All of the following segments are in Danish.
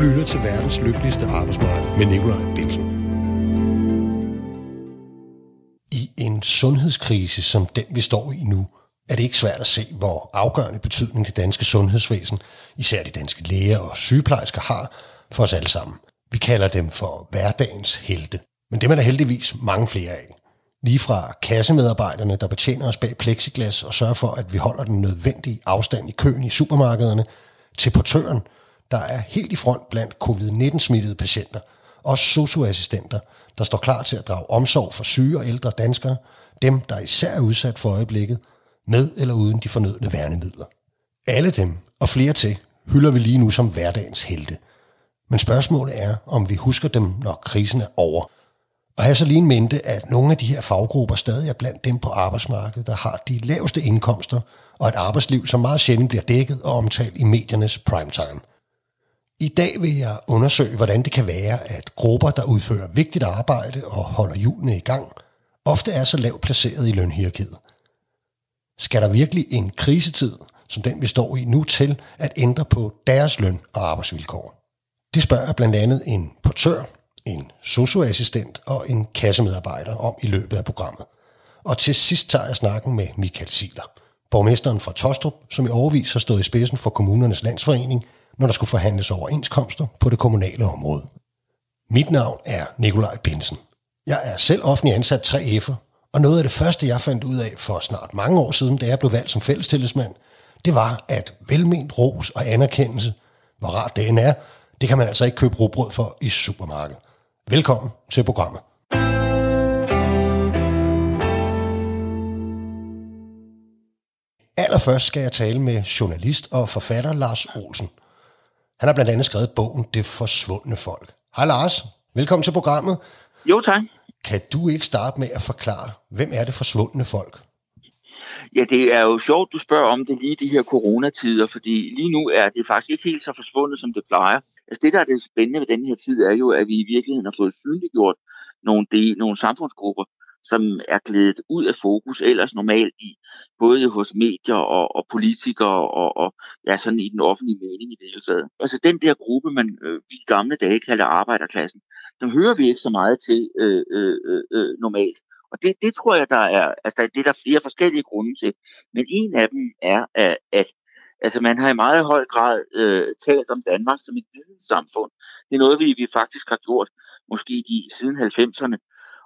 lytter til verdens lykkeligste arbejdsmarked med Nikolaj Bilsen. I en sundhedskrise som den, vi står i nu, er det ikke svært at se, hvor afgørende betydning det danske sundhedsvæsen, især de danske læger og sygeplejersker, har for os alle sammen. Vi kalder dem for hverdagens helte. Men dem er der heldigvis mange flere af. Lige fra kassemedarbejderne, der betjener os bag plexiglas og sørger for, at vi holder den nødvendige afstand i køen i supermarkederne, til portøren, der er helt i front blandt covid-19-smittede patienter, og socioassistenter, der står klar til at drage omsorg for syge og ældre danskere, dem, der især er udsat for øjeblikket, med eller uden de fornødne værnemidler. Alle dem, og flere til, hylder vi lige nu som hverdagens helte. Men spørgsmålet er, om vi husker dem, når krisen er over. Og have så lige en mente, at nogle af de her faggrupper stadig er blandt dem på arbejdsmarkedet, der har de laveste indkomster, og et arbejdsliv, som meget sjældent bliver dækket og omtalt i mediernes primetime. I dag vil jeg undersøge, hvordan det kan være, at grupper, der udfører vigtigt arbejde og holder hjulene i gang, ofte er så lavt placeret i lønhierarkiet. Skal der virkelig en krisetid, som den vi står i nu, til at ændre på deres løn og arbejdsvilkår? Det spørger blandt andet en portør, en socioassistent og en kassemedarbejder om i løbet af programmet. Og til sidst tager jeg snakken med Michael Siler, borgmesteren fra Tostrup, som i overvis har stået i spidsen for kommunernes landsforening – når der skulle forhandles overenskomster på det kommunale område. Mit navn er Nikolaj Pinsen. Jeg er selv offentlig ansat 3F'er, og noget af det første, jeg fandt ud af for snart mange år siden, da jeg blev valgt som fællestillidsmand, det var, at velment ros og anerkendelse, hvor rart det end er, det kan man altså ikke købe robrød for i supermarkedet. Velkommen til programmet. Allerførst skal jeg tale med journalist og forfatter Lars Olsen. Han har blandt andet skrevet bogen Det forsvundne folk. Hej Lars, velkommen til programmet. Jo, tak. Kan du ikke starte med at forklare, hvem er det forsvundne folk? Ja, det er jo sjovt, du spørger om det lige de her coronatider, fordi lige nu er det faktisk ikke helt så forsvundet, som det plejer. Altså det, der er det spændende ved den her tid, er jo, at vi i virkeligheden har fået synliggjort nogle, de, nogle samfundsgrupper, som er glædet ud af fokus ellers normalt i både hos medier og, og politikere og, og ja, sådan i den offentlige mening i det hele taget. Altså den der gruppe, man øh, i gamle dage kalder arbejderklassen, den hører vi ikke så meget til øh, øh, øh, øh normalt. Og det, det tror jeg, der er, altså det er der flere forskellige grunde til. Men en af dem er, at, at altså man har i meget høj grad øh, talt om Danmark som et videnssamfund. Det er noget, vi, vi faktisk har gjort måske de, siden 90'erne.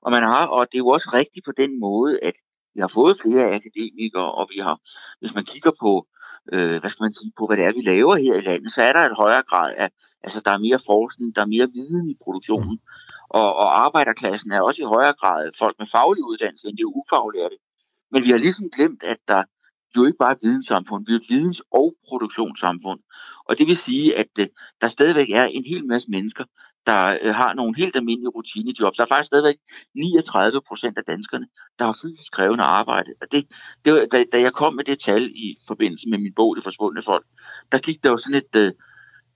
Og man har, og det er jo også rigtigt på den måde, at vi har fået flere akademikere, og vi har, hvis man kigger på, øh, hvad skal man sige, på hvad det er, vi laver her i landet, så er der et højere grad af, altså der er mere forskning, der er mere viden i produktionen, og, og arbejderklassen er også i højere grad folk med faglig uddannelse, end det er ufaglærte. Men vi har ligesom glemt, at der jo ikke bare er et videnssamfund, vi er et videns- og produktionssamfund. Og det vil sige, at øh, der stadigvæk er en hel masse mennesker, der øh, har nogle helt almindelige rutinejobs. Der er faktisk stadigvæk 39 procent af danskerne, der har fysisk krævende arbejde. Og det, det, da, da jeg kom med det tal i forbindelse med min bog, Det forsvundne folk, der gik der jo sådan et, øh,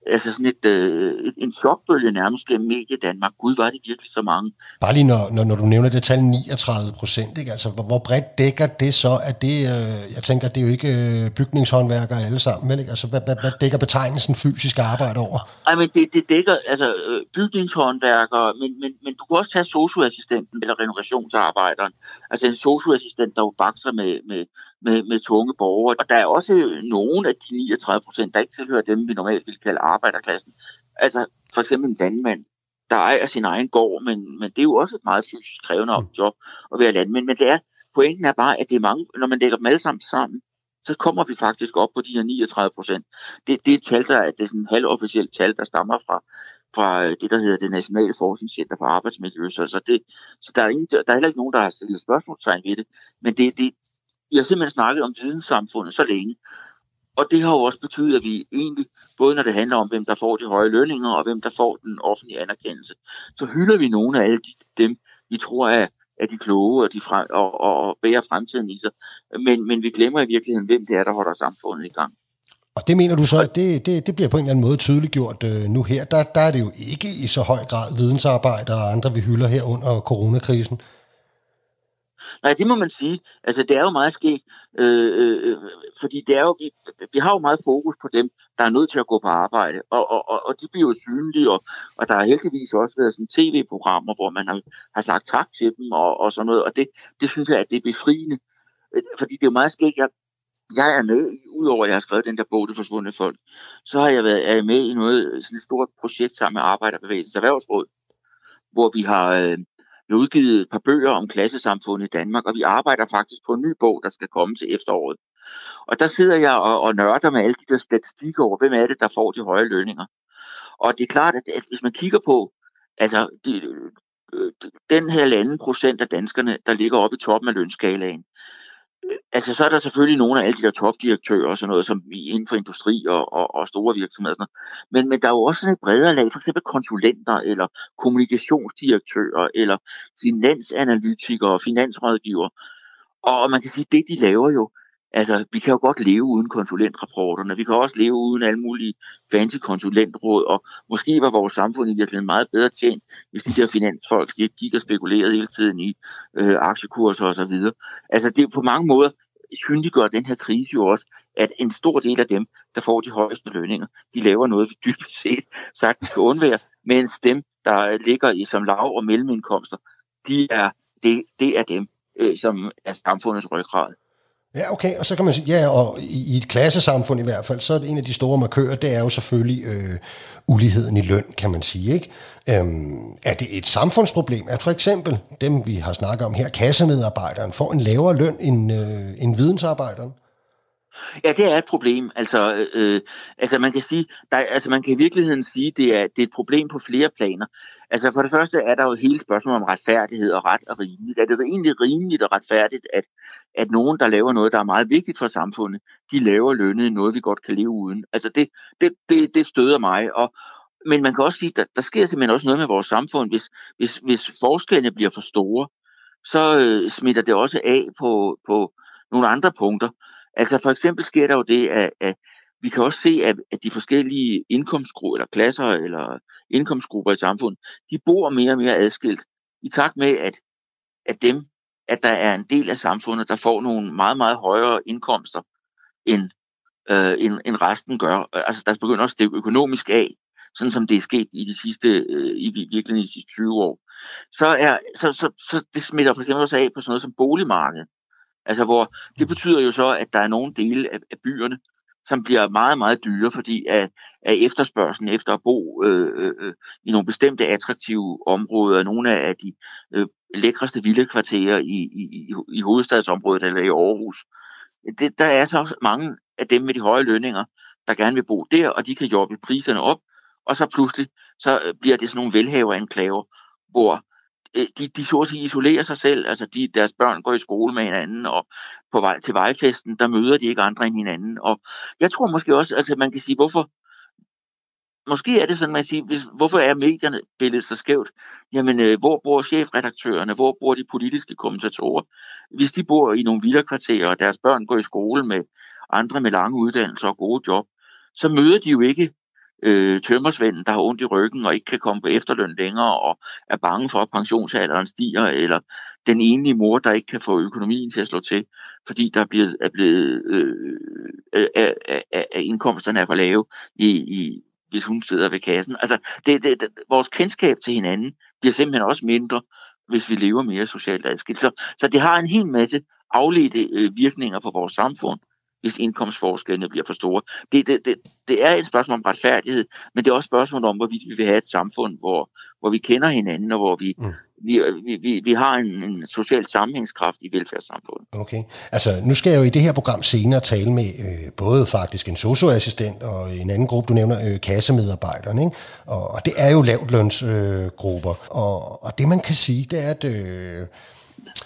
altså sådan et, øh, en chokbølge nærmest gennem medie Danmark. Gud, var det virkelig så mange. Bare lige når, når, når du nævner det tal 39 procent? Altså, hvor, hvor bredt dækker det så? At det, øh, jeg tænker, det er jo ikke øh, bygningshåndværkere alle sammen, vel? Ikke? Altså, hvad, hvad, hvad dækker betegnelsen fysisk arbejde over? Nej, men det, det dækker altså øh, bygningshåndværkere, men, men, men du kan også tage socioassistenten eller renovationsarbejderen. Altså en socioassistent, der jo bakser med, med, med, med tunge borgere. Og der er også nogle af de 39 procent, der ikke tilhører dem, vi normalt vil kalde arbejderklassen. Altså for eksempel en landmand, der ejer sin egen gård, men, men det er jo også et meget fysisk krævende mm. job at være landmand. Men det er, pointen er bare, at det er mange, når man lægger dem alle sammen sammen, så kommer vi faktisk op på de her 39 procent. Det, det er et tal, der er, det er sådan en halvofficielt tal, der stammer fra, fra det, der hedder det Nationale Forskningscenter for Arbejdsmiljø. Så, så, det, så der, er ingen, der er heller ikke nogen, der har stillet spørgsmålstegn ved det. Men det, det, vi har simpelthen snakket om videnssamfundet så længe. Og det har jo også betydet, at vi egentlig, både når det handler om, hvem der får de høje lønninger, og hvem der får den offentlige anerkendelse, så hylder vi nogle af alle de, dem, vi tror er, er de kloge og, de frem, og, og, og bærer fremtiden i sig. Men, men vi glemmer i virkeligheden, hvem det er, der holder samfundet i gang. Og det mener du så, at det, det, det bliver på en eller anden måde tydeliggjort øh, nu her. Der, der er det jo ikke i så høj grad vidensarbejde og andre, vi hylder her under coronakrisen. Nej, det må man sige. Altså, det er jo meget sket, øh, øh, øh, fordi det er jo, vi, vi har jo meget fokus på dem, der er nødt til at gå på arbejde, og, og, og, og de bliver jo synlige, og, og der har heldigvis også været sådan tv-programmer, hvor man har, har sagt tak til dem, og, og sådan noget, og det, det synes jeg, at det er befriende, øh, fordi det er jo meget sket, jeg, jeg er med, udover at jeg har skrevet den der bog, Det forsvundne folk, så har jeg været er med i noget, sådan et stort projekt sammen med Arbejderbevægelsens Erhvervsråd, hvor vi har, øh, vi har udgivet et par bøger om klassesamfundet i Danmark, og vi arbejder faktisk på en ny bog, der skal komme til efteråret. Og der sidder jeg og, og nørder med alle de der statistikker over, hvem er det, der får de høje lønninger. Og det er klart, at, at hvis man kigger på, altså de, de, den her anden procent af danskerne, der ligger oppe i toppen af lønskalaen, altså så er der selvfølgelig nogle af alle de der topdirektører og sådan noget, som inden for industri og, og, og store virksomheder. Sådan noget. Men, men der er jo også sådan et bredere lag, for eksempel konsulenter eller kommunikationsdirektører eller finansanalytikere og finansrådgiver. Og man kan sige, at det de laver jo, Altså, vi kan jo godt leve uden konsulentrapporterne. Vi kan også leve uden alle mulige fancy konsulentråd, og måske var vores samfund i virkeligheden meget bedre tjent, hvis de der finansfolk de ikke gik og spekulerede hele tiden i øh, aktiekurser osv. Altså, det er på mange måder synliggør den her krise jo også, at en stor del af dem, der får de højeste lønninger, de laver noget, vi dybest set sagtens skal undvære, mens dem, der ligger i som lav- og mellemindkomster, de er, det, det er dem, øh, som er samfundets ryggrad. Ja, okay, og så kan man sige, ja, og i, i et klassesamfund i hvert fald, så er det en af de store markører, det er jo selvfølgelig øh, uligheden i løn, kan man sige, ikke? Øhm, er det et samfundsproblem, at for eksempel dem, vi har snakket om her, kassemedarbejderen, får en lavere løn end, øh, end vidensarbejderen? Ja, det er et problem. Altså, øh, øh, altså man kan sige, der, altså man kan i virkeligheden sige, det er, det er et problem på flere planer. Altså for det første er der jo hele spørgsmålet om retfærdighed og ret og rimeligt. Er det egentlig rimeligt og retfærdigt, at, at nogen, der laver noget, der er meget vigtigt for samfundet, de laver lønnet noget, vi godt kan leve uden? Altså det, det, det, det støder mig. Og, men man kan også sige, at der, der sker simpelthen også noget med vores samfund. Hvis, hvis, hvis forskellene bliver for store, så øh, smitter det også af på, på nogle andre punkter. Altså for eksempel sker der jo det, at, at vi kan også se, at, at de forskellige indkomstgrupper, eller klasser, eller indkomstgrupper i samfundet, de bor mere og mere adskilt, i takt med, at, at dem, at der er en del af samfundet, der får nogle meget, meget højere indkomster, end, øh, end, end resten gør. Altså, der begynder også det økonomisk af, sådan som det er sket i de sidste, øh, i virkeligheden i de sidste 20 år. Så, er, så, så, så det smitter for eksempel også af på sådan noget som boligmarkedet. Altså, hvor det betyder jo så, at der er nogle dele af, af byerne, som bliver meget, meget dyre, fordi af, af efterspørgselen efter at bo øh, øh, øh, i nogle bestemte attraktive områder, nogle af de øh, lækreste villekvarterer i, i, i hovedstadsområdet eller i Aarhus. Det, der er så mange af dem med de høje lønninger, der gerne vil bo der, og de kan jobbe priserne op, og så pludselig så øh, bliver det sådan nogle velhaveranklaver, hvor Øh, de, de så at sige isolerer sig selv, altså de, deres børn går i skole med hinanden, og på vej til vejfesten, der møder de ikke andre end hinanden. Og jeg tror måske også, altså man kan sige, hvorfor, måske er det sådan, man siger, hvis, hvorfor er medierne billedet så skævt? Jamen, øh, hvor bor chefredaktørerne? Hvor bor de politiske kommentatorer? Hvis de bor i nogle villakvarterer, og deres børn går i skole med andre med lange uddannelser og gode job, så møder de jo ikke øh, tømmersvenden, der har ondt i ryggen og ikke kan komme på efterløn længere og er bange for, at pensionsalderen stiger, eller den enlige mor, der ikke kan få økonomien til at slå til, fordi der er blevet, er blevet øh, er, er, er, er indkomsterne er for lave, i, i, hvis hun sidder ved kassen. Altså, det, det, det, vores kendskab til hinanden bliver simpelthen også mindre, hvis vi lever mere socialt adskilt. Så, så det har en hel masse afledte øh, virkninger på vores samfund, hvis indkomstforskellene bliver for store. Det, det, det, det er et spørgsmål om retfærdighed, men det er også et spørgsmål om, hvorvidt vi vil have et samfund, hvor, hvor vi kender hinanden, og hvor vi, mm. vi, vi, vi, vi har en, en social sammenhængskraft i velfærdssamfundet. Okay. Altså, nu skal jeg jo i det her program senere tale med øh, både faktisk en socioassistent og en anden gruppe, du nævner, øh, kassemedarbejderne. Ikke? Og, og det er jo lavtlønsgrupper. Øh, og, og det man kan sige, det er, at... Øh,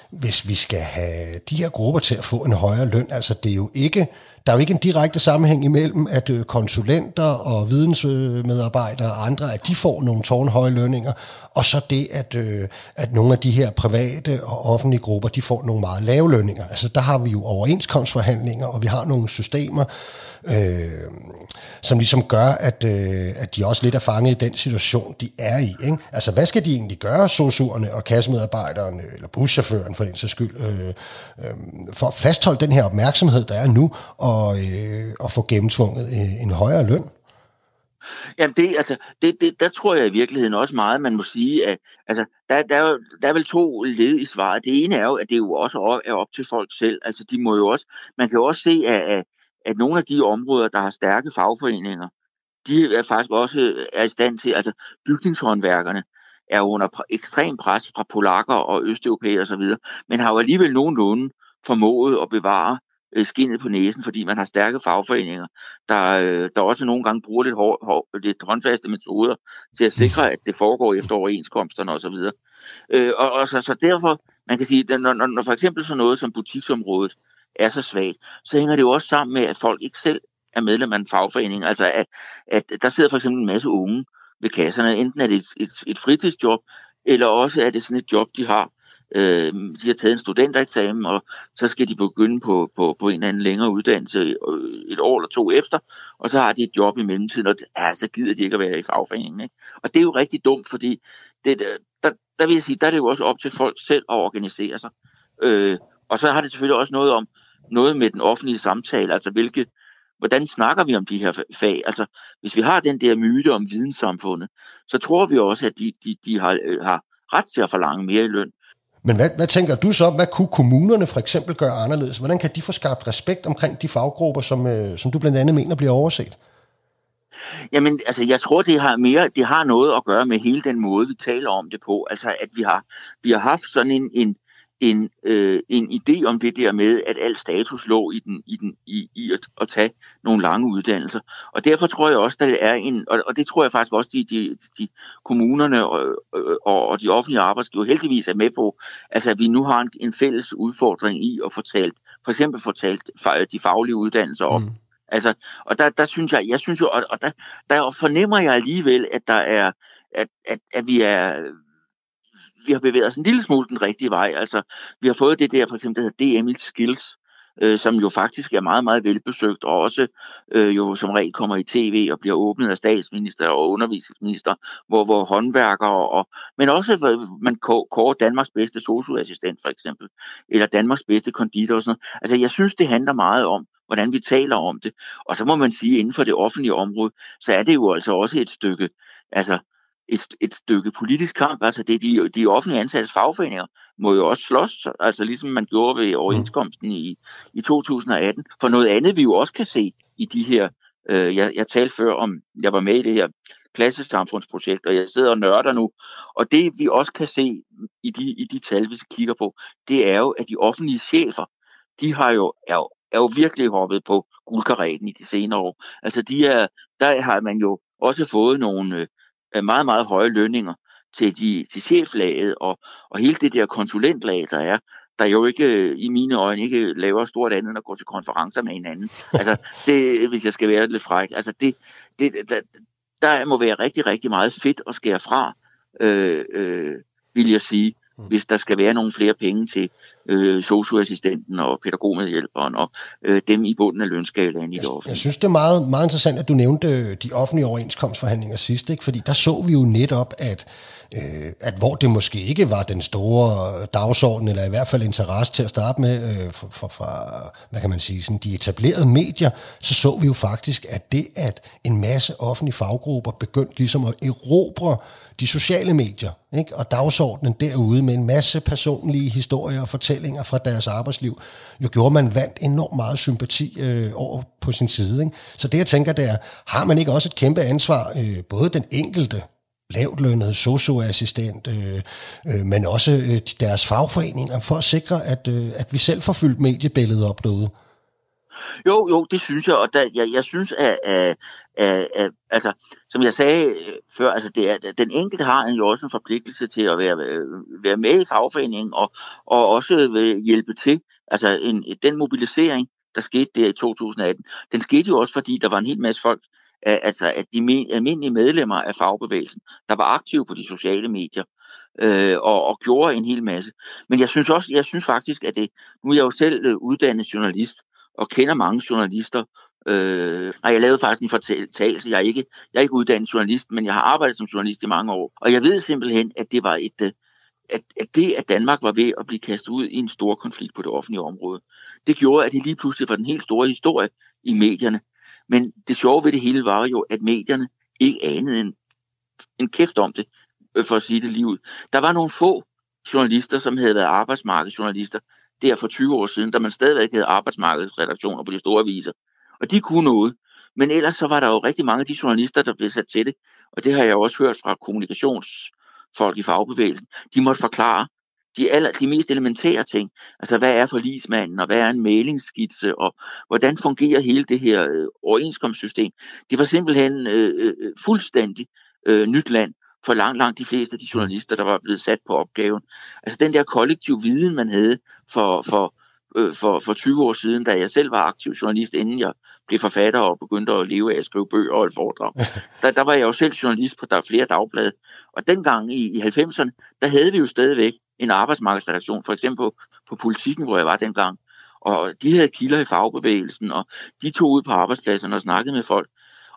hvis vi skal have de her grupper til at få en højere løn, altså det er jo ikke, der er jo ikke en direkte sammenhæng imellem, at øh, konsulenter og vidensmedarbejdere og andre, at de får nogle tårnhøje lønninger, og så det, at, øh, at nogle af de her private og offentlige grupper, de får nogle meget lave lønninger. Altså der har vi jo overenskomstforhandlinger, og vi har nogle systemer, øh, som ligesom gør, at, øh, at de også lidt er fanget i den situation, de er i. Ikke? Altså, hvad skal de egentlig gøre, sosuerne og kassemedarbejderne, eller buschaufføren, for den så skyld, øh, øh, for at fastholde den her opmærksomhed, der er nu, og, øh, at få gennemtvunget øh, en højere løn? Jamen, det, altså, det, det, der tror jeg i virkeligheden også meget, man må sige, at altså, der, der, er, der er vel to led i svaret. Det ene er jo, at det jo også op, er op til folk selv. Altså, de må jo også, man kan jo også se, at, at, at nogle af de områder, der har stærke fagforeninger, de er faktisk også er i stand til, altså bygningshåndværkerne er under ekstrem pres fra polakker og østeuropæere osv., men har jo alligevel nogenlunde formået at bevare øh, skinnet på næsen, fordi man har stærke fagforeninger, der, øh, der også nogle gange bruger lidt, hår, hår, lidt håndfaste metoder til at sikre, at det foregår efter overenskomsterne osv. Øh, og, og så, så derfor, man kan sige, når, når, når for eksempel sådan noget som butiksområdet er så svagt, så hænger det jo også sammen med, at folk ikke selv er medlem af en fagforening. Altså, at, at der sidder for eksempel en masse unge ved kasserne. Enten er det et, et, et fritidsjob, eller også er det sådan et job, de har. Øh, de har taget en studentereksamen, og så skal de begynde på, på, på en eller anden længere uddannelse øh, et år eller to efter, og så har de et job i mellemtiden, og ja, så gider de ikke at være i fagforeningen. Ikke? Og det er jo rigtig dumt, fordi det, der, der vil jeg sige, der er det jo også op til folk selv at organisere sig. Øh, og så har det selvfølgelig også noget om noget med den offentlige samtale, altså hvilke, hvordan snakker vi om de her fag? Altså, hvis vi har den der myte om videnssamfundet, så tror vi også, at de, de, de har, øh, har ret til at forlange mere i løn. Men hvad, hvad tænker du så? Hvad kunne kommunerne for eksempel gøre anderledes? Hvordan kan de få skabt respekt omkring de faggrupper, som, øh, som du blandt andet mener bliver overset? Jamen, altså, jeg tror, det har mere, det har noget at gøre med hele den måde, vi taler om det på. Altså, at vi har, vi har haft sådan en, en, en, øh, en idé om det der med, at al status lå i, den, i, den, i, i at, at tage nogle lange uddannelser. Og derfor tror jeg også, der er en, og, og det tror jeg faktisk også, de, de, de kommunerne og, og, og de offentlige arbejdsgiver heldigvis er med på, altså at vi nu har en, en fælles udfordring i at få talt, for eksempel få talt de faglige uddannelser op. Mm. Altså, og der, der synes jeg, jeg synes jo, og, og der, der fornemmer jeg alligevel, at der er, at, at, at vi er vi har bevæget os en lille smule den rigtige vej. Altså, vi har fået det der, for eksempel, der hedder DML Skills, øh, som jo faktisk er meget, meget velbesøgt, og også øh, jo som regel kommer i tv og bliver åbnet af statsminister og undervisningsminister, hvor, hvor håndværkere, og, men også man kårer Danmarks bedste socioassistent for eksempel, eller Danmarks bedste konditor og sådan noget. Altså jeg synes, det handler meget om, hvordan vi taler om det. Og så må man sige, inden for det offentlige område, så er det jo altså også et stykke, altså et, et stykke politisk kamp. Altså det de, de offentlige ansattes fagforeninger må jo også slås, altså ligesom man gjorde ved overenskomsten i, i 2018. For noget andet vi jo også kan se i de her, øh, jeg, jeg talte før om, jeg var med i det her klassesamfundsprojekt, og jeg sidder og nørder nu. Og det vi også kan se i de, i de tal, vi kigger på, det er jo, at de offentlige chefer, de har jo, er, jo, er jo virkelig hoppet på guldkaretten i de senere år. Altså de er, der har man jo også fået nogle, Øh, meget, meget høje lønninger til, de, til cheflaget, og, og hele det der konsulentlag, der er, der jo ikke, i mine øjne, ikke laver stort andet end at gå til konferencer med hinanden. Altså, det, hvis jeg skal være lidt fræk. Altså, det, det, der, der må være rigtig, rigtig meget fedt at skære fra, øh, øh, vil jeg sige, mm. hvis der skal være nogle flere penge til øh, socioassistenten og pædagogmedhjælperen og øh, dem i bunden af lønskalaen i det offentlige. Jeg synes, det er meget, meget interessant, at du nævnte de offentlige overenskomstforhandlinger sidst, ikke? fordi der så vi jo netop, at øh, at hvor det måske ikke var den store dagsorden, eller i hvert fald interesse til at starte med øh, fra, fra, hvad kan man sige, sådan de etablerede medier, så så vi jo faktisk, at det, at en masse offentlige faggrupper begyndte ligesom at erobre de sociale medier, ikke? og dagsordenen derude med en masse personlige historier og fortællinger fra deres arbejdsliv, jo gjorde man vandt enormt meget sympati øh, over på sin side. Ikke? Så det jeg tænker, det er, har man ikke også et kæmpe ansvar, øh, både den enkelte lavt lønnet socioassistent, øh, øh, men også øh, deres fagforeninger, for at sikre, at, øh, at vi selv får fyldt mediebilledet op derude? Jo, jo, det synes jeg, og der, jeg, jeg synes, at, at, at, at altså, som jeg sagde øh, før, altså det er, den enkelte har jo også en forpligtelse til at være, øh, være med i fagforeningen og, og også øh, hjælpe til. Altså en, den mobilisering, der skete der i 2018, den skete jo også, fordi der var en hel masse folk, altså at de almindelige medlemmer af fagbevægelsen, der var aktive på de sociale medier, øh, og, og gjorde en hel masse. Men jeg synes også, jeg synes faktisk, at det, nu er jeg jo selv øh, uddannet journalist, og kender mange journalister, Øh, og jeg lavede faktisk en fortælelse. Jeg er, ikke, jeg er ikke uddannet journalist, men jeg har arbejdet som journalist i mange år. Og jeg ved simpelthen, at det var et, øh, at, at det, at Danmark var ved at blive kastet ud i en stor konflikt på det offentlige område, det gjorde, at det lige pludselig var den helt store historie i medierne. Men det sjove ved det hele var jo, at medierne ikke anede en, en kæft om det, øh, for at sige det lige ud. Der var nogle få journalister, som havde været arbejdsmarkedsjournalister der for 20 år siden, da man stadigvæk havde arbejdsmarkedsredaktioner på de store aviser. Og de kunne noget. Men ellers så var der jo rigtig mange af de journalister, der blev sat til det. Og det har jeg også hørt fra kommunikationsfolk i fagbevægelsen. De måtte forklare de, aller, de mest elementære ting. Altså, hvad er forlismanden, og hvad er en mailingsskitse, og hvordan fungerer hele det her øh, overenskomstsystem. Det var simpelthen øh, øh, fuldstændig øh, nyt land for langt, langt de fleste af de journalister, der var blevet sat på opgaven. Altså den der kollektiv viden, man havde for, for, øh, for, for 20 år siden, da jeg selv var aktiv journalist, inden jeg blev forfatter og begyndte at leve af at skrive bøger og et foredrag. Der, der var jeg jo selv journalist på der er flere dagblade. Og dengang i, i 90'erne, der havde vi jo stadigvæk en arbejdsmarkedsredaktion, for eksempel på, på politikken, hvor jeg var dengang. Og de havde kilder i fagbevægelsen, og de tog ud på arbejdspladsen og snakkede med folk.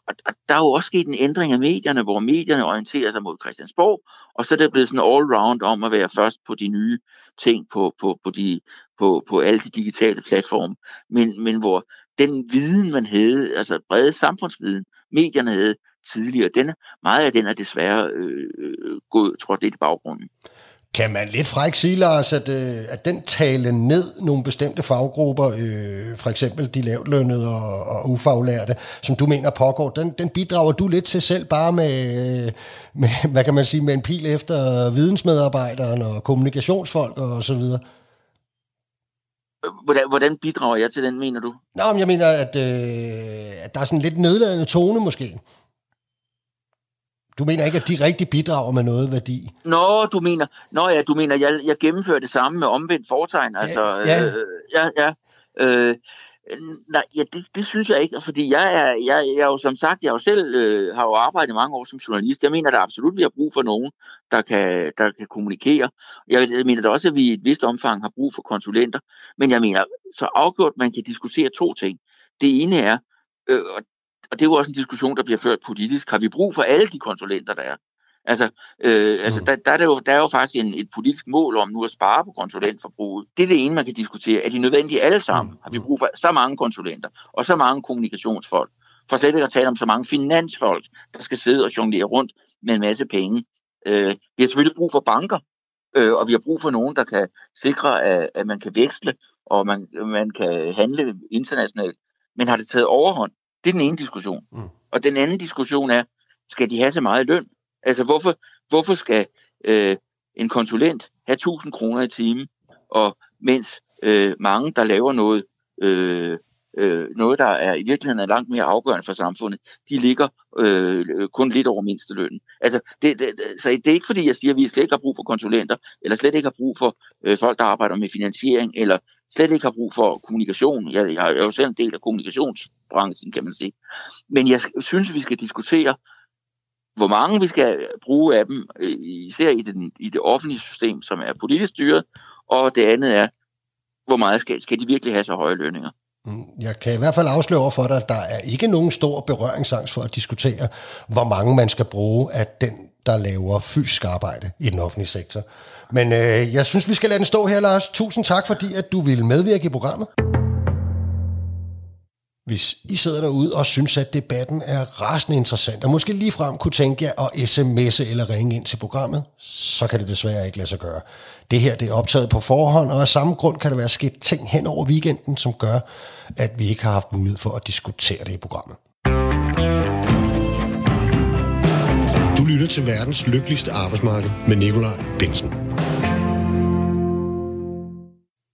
Og, og der er jo også sket en ændring af medierne, hvor medierne orienterer sig mod Christiansborg, og så er det blevet sådan all-round om at være først på de nye ting på, på, på, de, på, på alle de digitale platforme. Men, men hvor den viden, man havde, altså brede samfundsviden, medierne havde tidligere, den, meget af den er desværre øh, øh gået, tror det i baggrunden. Kan man lidt fræk sige, Lars, at, øh, at den tale ned nogle bestemte faggrupper, øh, for eksempel de lavtlønnede og, og ufaglærte, som du mener pågår, den, den bidrager du lidt til selv bare med, øh, med, hvad kan man sige, med en pil efter vidensmedarbejderen og kommunikationsfolk og så videre? Hvordan, hvordan bidrager jeg til den, mener du? Nå, men jeg mener, at, øh, at der er sådan lidt nedladende tone måske. Du mener ikke, at de rigtig bidrager med noget værdi? Nå, du mener, nå ja, du mener, jeg, jeg gennemfører det samme med omvendt foretegn. Altså, ja, ja. Øh, ja, ja. Øh, Øh, nej, ja, det, det synes jeg ikke, fordi jeg er, jeg, jeg er jo som sagt, jeg jo selv øh, har jo arbejdet mange år som journalist. Jeg mener, at der absolut vi har brug for nogen, der kan, der kan kommunikere. Jeg, jeg mener da også, at vi i et vist omfang har brug for konsulenter. Men jeg mener, så afgjort, man kan diskutere to ting. Det ene er, øh, og det er jo også en diskussion, der bliver ført politisk. Har vi brug for alle de konsulenter, der er? Altså, øh, altså der, der, er jo, der er jo faktisk en, et politisk mål om nu at spare på konsulentforbruget. Det er det ene, man kan diskutere. Er de nødvendige alle sammen? Mm. Har vi brug for så mange konsulenter og så mange kommunikationsfolk? For slet ikke at tale om så mange finansfolk, der skal sidde og jonglere rundt med en masse penge. Øh, vi har selvfølgelig brug for banker, øh, og vi har brug for nogen, der kan sikre, at, at man kan veksle, og man, man kan handle internationalt. Men har det taget overhånd? Det er den ene diskussion. Mm. Og den anden diskussion er, skal de have så meget løn? Altså, hvorfor, hvorfor skal øh, en konsulent have 1000 kroner i timen, og mens øh, mange, der laver noget, øh, øh, noget, der er i virkeligheden er langt mere afgørende for samfundet, de ligger øh, kun lidt over mindstelønnen. Altså, det, det, så det er ikke fordi, jeg siger, at vi slet ikke har brug for konsulenter, eller slet ikke har brug for øh, folk, der arbejder med finansiering, eller slet ikke har brug for kommunikation. Jeg, jeg er jo selv en del af kommunikationsbranchen, kan man sige. Men jeg synes, vi skal diskutere, hvor mange vi skal bruge af dem, øh, især i, den, i det offentlige system, som er politisk styret, og det andet er, hvor meget skal, skal de virkelig have så høje lønninger. Mm, jeg kan i hvert fald afsløre over for dig, at der er ikke nogen stor berøringsangst for at diskutere, hvor mange man skal bruge af den, der laver fysisk arbejde i den offentlige sektor. Men øh, jeg synes, vi skal lade den stå her, Lars. Tusind tak, fordi at du ville medvirke i programmet. Hvis I sidder derude og synes, at debatten er rasende interessant, og måske lige frem kunne tænke jer at sms'e eller ringe ind til programmet, så kan det desværre ikke lade sig gøre. Det her det er optaget på forhånd, og af samme grund kan der være sket ting hen over weekenden, som gør, at vi ikke har haft mulighed for at diskutere det i programmet. Du lytter til verdens lykkeligste arbejdsmarked med Nikolaj Bensen.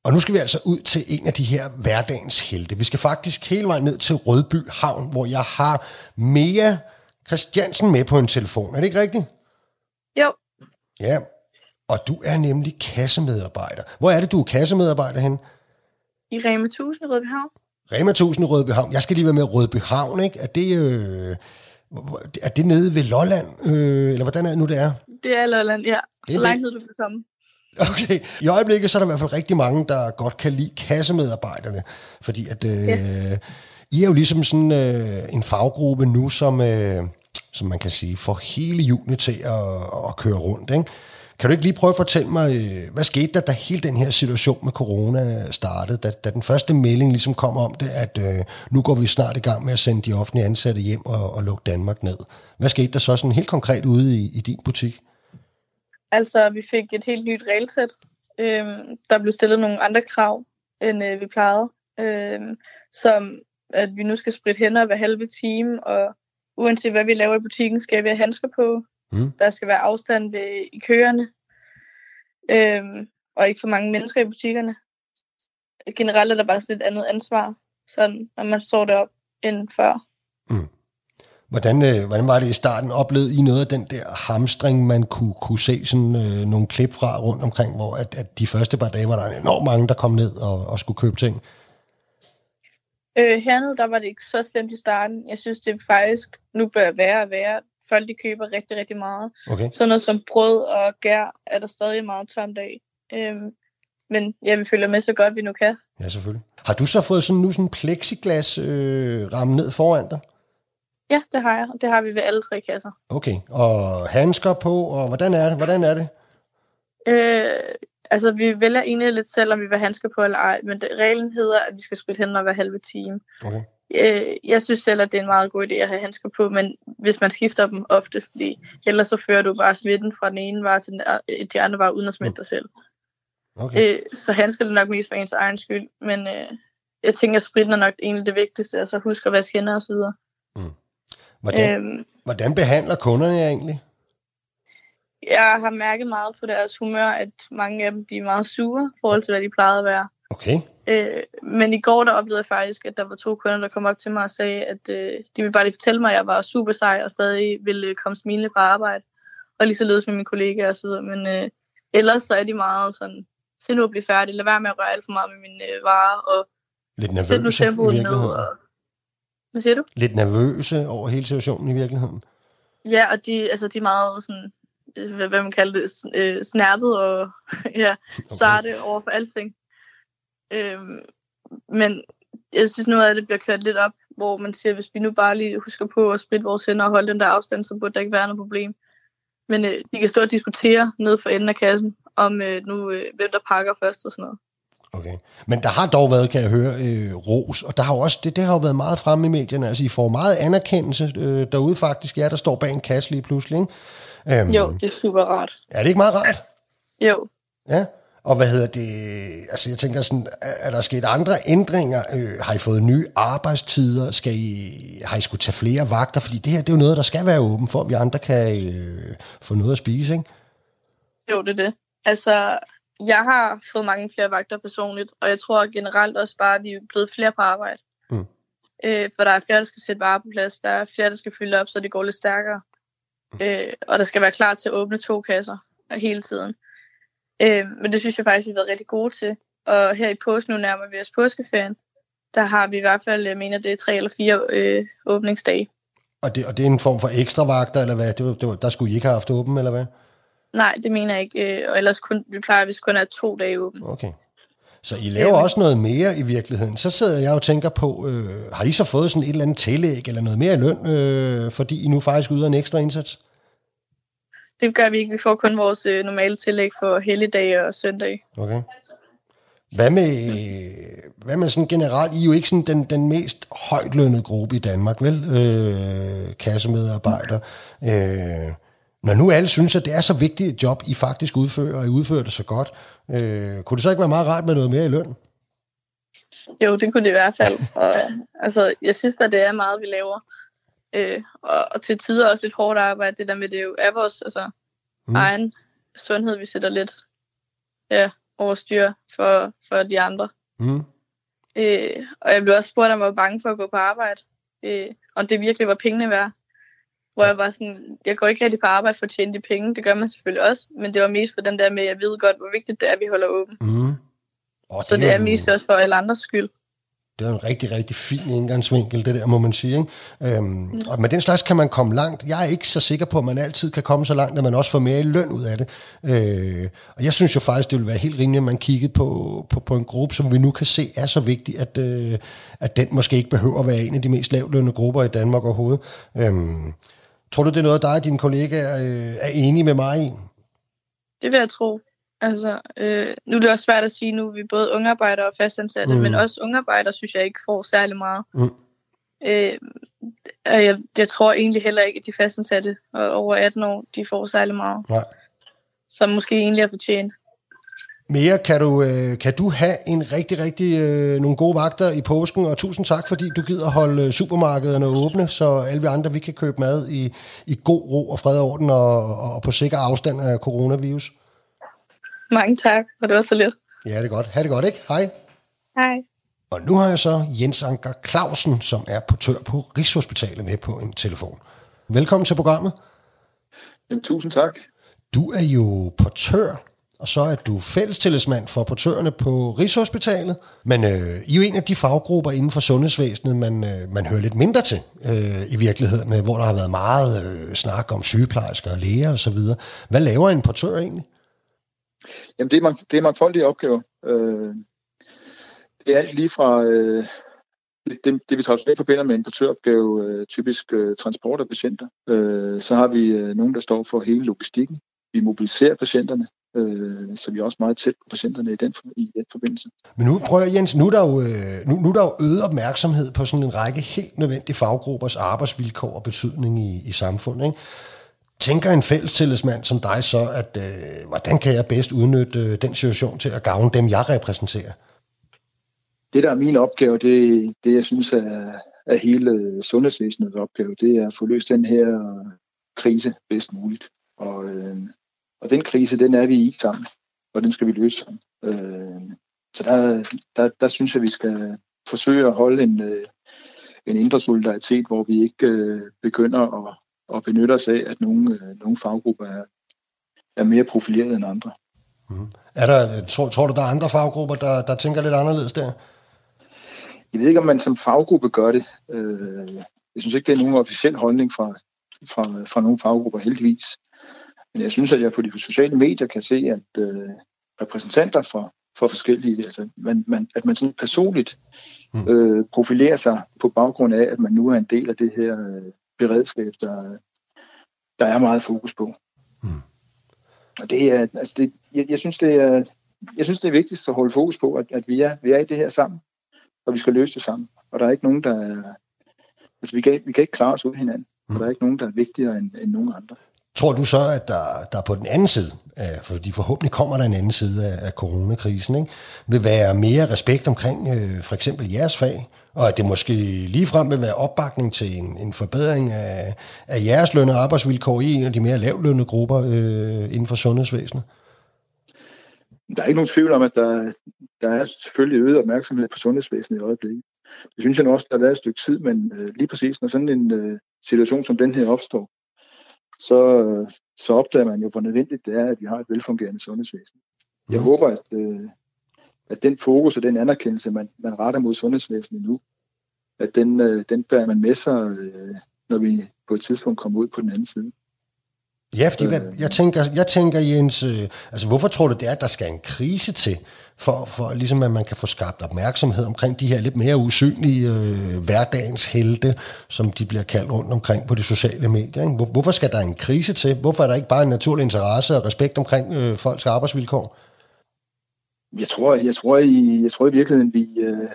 Og nu skal vi altså ud til en af de her hverdagens helte. Vi skal faktisk hele vejen ned til Rødby Havn, hvor jeg har Mia Christiansen med på en telefon. Er det ikke rigtigt? Jo. Ja, og du er nemlig kassemedarbejder. Hvor er det, du er kassemedarbejder hen? I Rema 1000 i Rødby Havn. Rema 1000 i Rødby Havn. Jeg skal lige være med Rødby Havn, ikke? Er det, øh, er det nede ved Lolland? Øh, eller hvordan er det nu, det er? Det er Lolland, ja. Det er Så langt ned, du kan komme. Okay. I øjeblikket så er der i hvert fald rigtig mange, der godt kan lide kassemedarbejderne, fordi at, øh, ja. I er jo ligesom sådan øh, en faggruppe nu, som, øh, som man kan sige, får hele julen til at, at køre rundt. Ikke? Kan du ikke lige prøve at fortælle mig, øh, hvad skete der, da hele den her situation med corona startede? Da, da den første melding ligesom kom om det, at øh, nu går vi snart i gang med at sende de offentlige ansatte hjem og, og lukke Danmark ned. Hvad skete der så sådan helt konkret ude i, i din butik? Altså, vi fik et helt nyt regelsæt. Øhm, der blev stillet nogle andre krav, end øh, vi plejede. Øhm, som at vi nu skal spritte hænder hver halve time, og uanset hvad vi laver i butikken, skal vi have handsker på. Mm. Der skal være afstand ved, i køerne, øhm, og ikke for mange mennesker i butikkerne. Generelt er der bare sådan et andet ansvar, sådan, når man står derop end før. Mm. Hvordan, øh, hvordan var det i starten? Oplevede I noget af den der hamstring, man kunne, kunne se sådan øh, nogle klip fra rundt omkring, hvor at, at de første par dage var der enormt mange, der kom ned og, og skulle købe ting? Øh, hernede, der var det ikke så slemt i starten. Jeg synes, det faktisk nu bør være og være. Folk, de køber rigtig, rigtig meget. Okay. Sådan noget som brød og gær er der stadig meget tomt af. Øhm, men ja, vi følger med så godt, vi nu kan. Ja, selvfølgelig. Har du så fået sådan nu sådan plexiglas øh, ramme ned foran dig? Ja, det har jeg. Det har vi ved alle tre kasser. Okay, og handsker på, og hvordan er det? Hvordan er det? Øh, altså, vi vælger egentlig lidt selv, om vi vil handsker på eller ej, men det, reglen hedder, at vi skal spritte hænder hver halve time. Okay. Øh, jeg synes selv, at det er en meget god idé at have handsker på, men hvis man skifter dem ofte, fordi ellers så fører du bare smitten fra den ene vare til den, de andre varer, uden at smitte dig selv. Okay. Øh, så handsker det nok mest for ens egen skyld, men øh, jeg tænker, at spritten er nok egentlig det vigtigste, og så husk at vaske hænder og så videre. Mm. Hvordan, øhm, hvordan behandler kunderne jer egentlig? Jeg har mærket meget på deres humør, at mange af dem de er meget sure i forhold til, hvad de plejede at være. Okay. Øh, men i går der oplevede jeg faktisk, at der var to kunder, der kom op til mig og sagde, at øh, de ville bare lige fortælle mig, at jeg var super sej og stadig ville komme smilende på arbejde. Og lige så ledes med mine kollegaer og så videre. Men øh, ellers så er de meget sådan, se nu at blive færdig, lad være med at røre alt for meget med mine øh, varer. Og Lidt nervøse i virkeligheden. Ned, og, hvad siger du? Lidt nervøse over hele situationen i virkeligheden. Ja, og de, altså, de er meget sådan, hvad man kalder det, øh, snærpet og ja, sarte okay. over for alting. Øhm, men jeg synes noget af det bliver kørt lidt op, hvor man siger, hvis vi nu bare lige husker på at spritte vores hænder og holde den der afstand, så burde der ikke være noget problem. Men øh, de kan stå og diskutere ned for enden af kassen, om øh, nu øh, hvem der pakker først og sådan noget. Okay. Men der har dog været, kan jeg høre, øh, ros, og der har også, det, det har jo været meget fremme i medierne. Altså, I får meget anerkendelse øh, derude faktisk. Ja, der står bag en kasse lige pludselig, ikke? Øhm, jo, det er super rart. Er det ikke meget rart? Jo. Ja, og hvad hedder det? Altså, jeg tænker sådan, er der sket andre ændringer? Øh, har I fået nye arbejdstider? Skal I, har I skulle tage flere vagter? Fordi det her, det er jo noget, der skal være åben for, at vi andre kan øh, få noget at spise, ikke? Jo, det er det. Altså, jeg har fået mange flere vagter personligt, og jeg tror generelt også bare, at vi er blevet flere på arbejde. Mm. Øh, for der er flere, der skal sætte varer på plads, der er flere, der skal fylde op, så det går lidt stærkere. Mm. Øh, og der skal være klar til at åbne to kasser hele tiden. Øh, men det synes jeg faktisk, vi har været rigtig gode til. Og her i påske, nu nærmer vi os påskeferien, der har vi i hvert fald, jeg mener, det er tre eller fire øh, åbningsdage. Og det, og det er en form for ekstra vagter, eller hvad? Det var, det var, der skulle I ikke have haft åben, eller hvad? Nej, det mener jeg ikke. Øh, og ellers kun, vi plejer hvis kun er to dage åben. Okay. Så I laver også noget mere i virkeligheden. Så sidder jeg og tænker på, øh, har I så fået sådan et eller andet tillæg eller noget mere løn, øh, fordi I nu faktisk yder en ekstra indsats? Det gør vi ikke. Vi får kun vores øh, normale tillæg for helligdage og søndag. Okay. Hvad med, hvad med sådan generelt? I er jo ikke sådan den, den mest højtlønnede gruppe i Danmark, vel? Øh, kassemedarbejdere. Øh, når nu alle synes, at det er så vigtigt et job, I faktisk udfører, og I udfører det så godt, øh, kunne det så ikke være meget rart med noget mere i løn? Jo, det kunne det i hvert fald. Og, altså, jeg synes, at det er meget, vi laver. Øh, og, og til tider også et hårdt arbejde. Det der med, det jo er vores altså, mm. egen sundhed, vi sætter lidt ja, over styr for, for de andre. Mm. Øh, og jeg blev også spurgt, om jeg var bange for at gå på arbejde. Øh, og det virkelig var pengene værd. Hvor jeg var sådan, jeg går ikke rigtig på arbejde for at tjene de penge, det gør man selvfølgelig også, men det var mest for den der med, at jeg ved godt, hvor vigtigt det er, at vi holder åben. Mm. Og så det, det er mest også for alle andres skyld. Det er en rigtig, rigtig fin indgangsvinkel, det der, må man sige. Ikke? Øhm, mm. Og med den slags kan man komme langt. Jeg er ikke så sikker på, at man altid kan komme så langt, at man også får mere i løn ud af det. Øh, og jeg synes jo faktisk, det ville være helt rimeligt, at man kiggede på, på, på en gruppe, som vi nu kan se er så vigtig, at, øh, at den måske ikke behøver at være en af de mest lavlønnede grupper i Danmark overhovedet. Øhm, Tror du, det er noget, dig og dine kollegaer øh, er enige med mig i? det vil jeg tro. Altså, øh, nu er det også svært at sige, nu er vi både ungearbejdere og fastansatte, mm. men også ungearbejdere synes jeg ikke får særlig meget. Mm. Øh, jeg, jeg tror egentlig heller ikke, at de fastansatte over 18 år, de får særlig meget. Nej. Som måske egentlig er fortjent. Mere kan du, øh, kan du have en rigtig, rigtig øh, nogle gode vagter i påsken, og tusind tak, fordi du gider holde øh, supermarkederne åbne, så alle vi andre vi kan købe mad i, i god ro og fred og orden og, og på sikker afstand af coronavirus. Mange tak, og det var så lidt. Ja, det er godt. Ha' det godt, ikke? Hej. Hej. Og nu har jeg så Jens Anker Clausen, som er portør på Rigshospitalet med på en telefon. Velkommen til programmet. Jamen, tusind tak. Du er jo portør og så er du fællestillidsmand for portørerne på Rigshospitalet. Men øh, I er jo en af de faggrupper inden for sundhedsvæsenet, man, øh, man hører lidt mindre til øh, i virkeligheden, hvor der har været meget øh, snak om sygeplejersker og læger osv. Hvad laver en portør egentlig? Jamen, det er, man, det er mangfoldige opgaver. Øh, det er alt lige fra... Øh, det, det, vi traditionelt forbinder med en portøropgave, øh, typisk øh, transport af patienter. Øh, så har vi øh, nogen, der står for hele logistikken. Vi mobiliserer patienterne øh, så vi er også meget tæt på patienterne i den, i den forbindelse. Men nu prøver Jens, nu er, der jo, øh, nu, nu er der jo øget opmærksomhed på sådan en række helt nødvendige faggruppers arbejdsvilkår og betydning i, i samfundet. Ikke? Tænker en fællestillidsmand som dig så, at øh, hvordan kan jeg bedst udnytte øh, den situation til at gavne dem, jeg repræsenterer? Det, der er min opgave, det, det jeg synes er, er hele sundhedsvæsenets opgave, det er at få løst den her krise bedst muligt. Og øh, og den krise, den er vi i sammen, og den skal vi løse sammen. Øh, så der, der, der synes jeg, vi skal forsøge at holde en, øh, en indre solidaritet, hvor vi ikke øh, begynder at, at benytte os af, at nogle, øh, nogle faggrupper er, er mere profilerede end andre. Mm. Er der, tror, tror du, der er andre faggrupper, der, der tænker lidt anderledes der? Jeg ved ikke, om man som faggruppe gør det. Øh, jeg synes ikke, det er nogen officiel holdning fra, fra, fra nogle faggrupper, heldigvis. Men jeg synes, at jeg på de sociale medier kan se, at øh, repræsentanter for, for forskellige, altså man, man, at man sådan personligt mm. øh, profilerer sig på baggrund af, at man nu er en del af det her øh, beredskab, der, der er meget fokus på. Mm. Og det er, altså det, jeg, jeg, synes, det er, jeg synes, det er vigtigst at holde fokus på, at, at vi, er, vi er i det her sammen, og vi skal løse det sammen. Og der er ikke nogen, der er, altså vi kan, vi kan ikke klare os uden hinanden, mm. og der er ikke nogen, der er vigtigere end, end nogen andre. Tror du så, at der, der på den anden side, af, fordi forhåbentlig kommer der en anden side af, af coronakrisen, ikke, vil være mere respekt omkring øh, for eksempel jeres fag, og at det måske ligefrem vil være opbakning til en, en forbedring af, af jeres løn- og arbejdsvilkår i en af de mere lavlønnede grupper øh, inden for sundhedsvæsenet? Der er ikke nogen tvivl om, at der, der er selvfølgelig øget opmærksomhed på sundhedsvæsenet i øjeblikket. Det synes jeg også, der har været et stykke tid, men øh, lige præcis når sådan en øh, situation som den her opstår, så, så opdager man jo, hvor nødvendigt det er, at vi har et velfungerende sundhedsvæsen. Jeg mm. håber, at, øh, at den fokus og den anerkendelse, man, man retter mod sundhedsvæsenet nu, at den, øh, den bærer man med sig, øh, når vi på et tidspunkt kommer ud på den anden side. Ja, fordi hvad, jeg, tænker, jeg tænker, Jens, øh, altså hvorfor tror du, det er, at der skal en krise til, for, for ligesom at man kan få skabt opmærksomhed omkring de her lidt mere usynlige øh, hverdagens helte, som de bliver kaldt rundt omkring på de sociale medier. Ikke? Hvor, hvorfor skal der en krise til? Hvorfor er der ikke bare en naturlig interesse og respekt omkring øh, folks arbejdsvilkår? Jeg tror, jeg tror, i, jeg tror i virkeligheden, vi øh,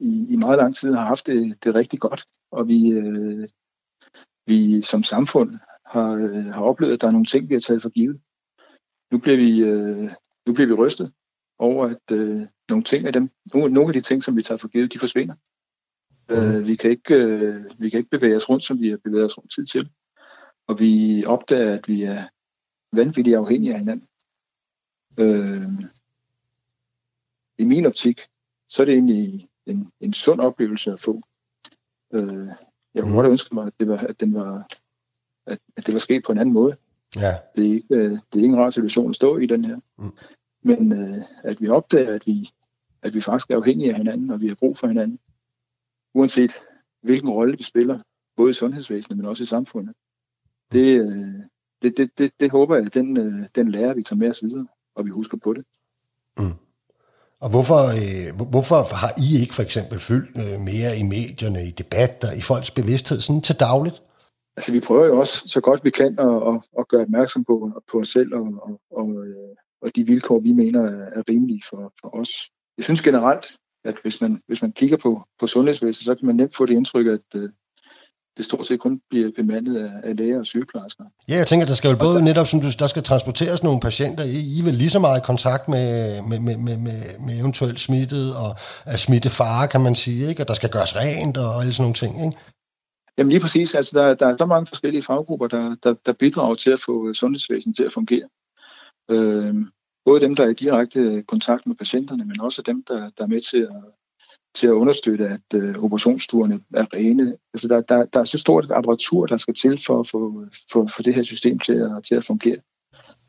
i, i meget lang tid har haft det, det rigtig godt, og vi, øh, vi som samfund har, øh, har oplevet, at der er nogle ting, vi har taget for givet. Nu bliver vi, øh, nu bliver vi rystet over, at øh, nogle, ting af dem, nogle, nogle af de ting, som vi tager for givet, de forsvinder. Mm. Øh, vi, kan ikke, øh, vi kan ikke bevæge os rundt, som vi har bevæget os rundt tid til. Og vi opdager, at vi er vanvittigt afhængige af hinanden. Øh, I min optik, så er det egentlig en, en sund oplevelse at få. Øh, jeg kunne mm. godt ønske mig, at, det var, at, den var, at, at det var sket på en anden måde. Ja. Det, er ikke, øh, det er ikke en rar situation at stå i den her. Mm. Men øh, at vi opdager, at vi, at vi faktisk er afhængige af hinanden, og vi har brug for hinanden. Uanset hvilken rolle vi spiller, både i sundhedsvæsenet, men også i samfundet. Det, øh, det, det, det, det håber jeg, at den, øh, den lærer, vi tager med os videre, og vi husker på det. Mm. Og hvorfor, øh, hvorfor har I ikke for eksempel fyldt øh, mere i medierne, i debatter, i folks bevidsthed sådan til dagligt? Altså vi prøver jo også så godt vi kan at, at, at gøre opmærksom på, på os selv og, og, og, øh, og de vilkår, vi mener er, er rimelige for, for os. Jeg synes generelt, at hvis man, hvis man kigger på, på sundhedsvæsenet, så kan man nemt få det indtryk, at øh, det stort set kun bliver bemandet af, af læger og sygeplejersker. Ja, jeg tænker, der skal jo både netop, som du, der skal transporteres nogle patienter, I, I vil lige så meget i kontakt med, med, med, med, med, med eventuelt smittet og smittefare, kan man sige, ikke? og der skal gøres rent og alle sådan nogle ting, ikke? Jamen lige præcis. Altså, der, der er så mange forskellige faggrupper, der, der, der bidrager til at få sundhedsvæsenet til at fungere. Øh, både dem, der er i direkte kontakt med patienterne, men også dem, der, der er med til at, til at understøtte, at øh, operationsstuerne er rene. Altså, der, der, der er så stort et apparatur, der skal til for at få for, for det her system til at, til at fungere.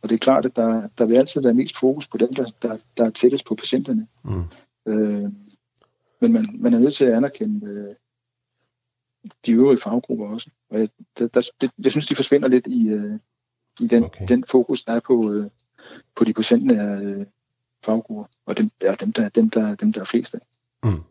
Og det er klart, at der, der vil altid være mest fokus på dem, der, der, der er tættest på patienterne. Mm. Øh, men man, man er nødt til at anerkende øh, de øvrige faggrupper også. Og jeg, der, der, det, jeg synes, de forsvinder lidt i, øh, i den, okay. den fokus, der er på, øh, på de patientnære øh, faggrupper, og dem, der, dem, der, dem, der, dem, der er flest af. Mm.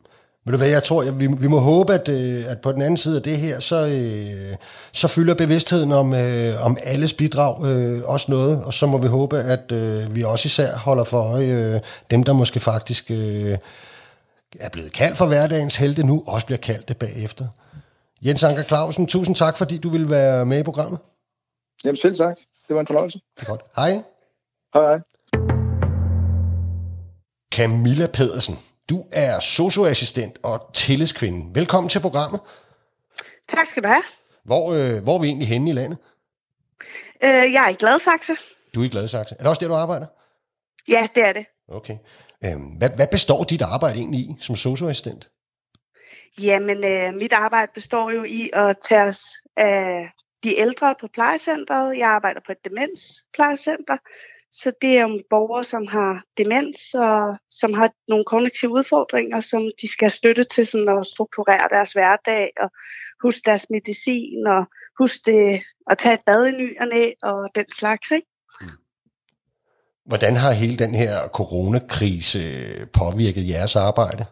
Ved du hvad, jeg tror, jeg, vi, vi må håbe, at, øh, at på den anden side af det her, så, øh, så fylder bevidstheden om, øh, om alles bidrag øh, også noget, og så må vi håbe, at øh, vi også især holder for øje øh, dem, der måske faktisk øh, er blevet kaldt for hverdagens helte nu, også bliver kaldt det bagefter. Jens Anker Clausen, tusind tak, fordi du ville være med i programmet. Jamen selv tak. Det var en fornøjelse. Godt. Hej. Hej, hej. Camilla Pedersen, du er socioassistent og tillidskvinde. Velkommen til programmet. Tak skal du have. Hvor, øh, hvor er vi egentlig henne i landet? Øh, jeg er i Gladsaxe. Du er i Gladsaxe. Er det også der, du arbejder? Ja, det er det. Okay. Øhm, hvad, hvad består dit arbejde egentlig i som socioassistent? Jamen, øh, mit arbejde består jo i at tage os af de ældre på plejecentret. Jeg arbejder på et demensplejecenter, så det er jo borgere, som har demens og som har nogle kognitive udfordringer, som de skal støtte til sådan at strukturere deres hverdag og huske deres medicin og huske det, at tage et bad i ny og næ og den slags. Ikke? Mm. Hvordan har hele den her coronakrise påvirket jeres arbejde?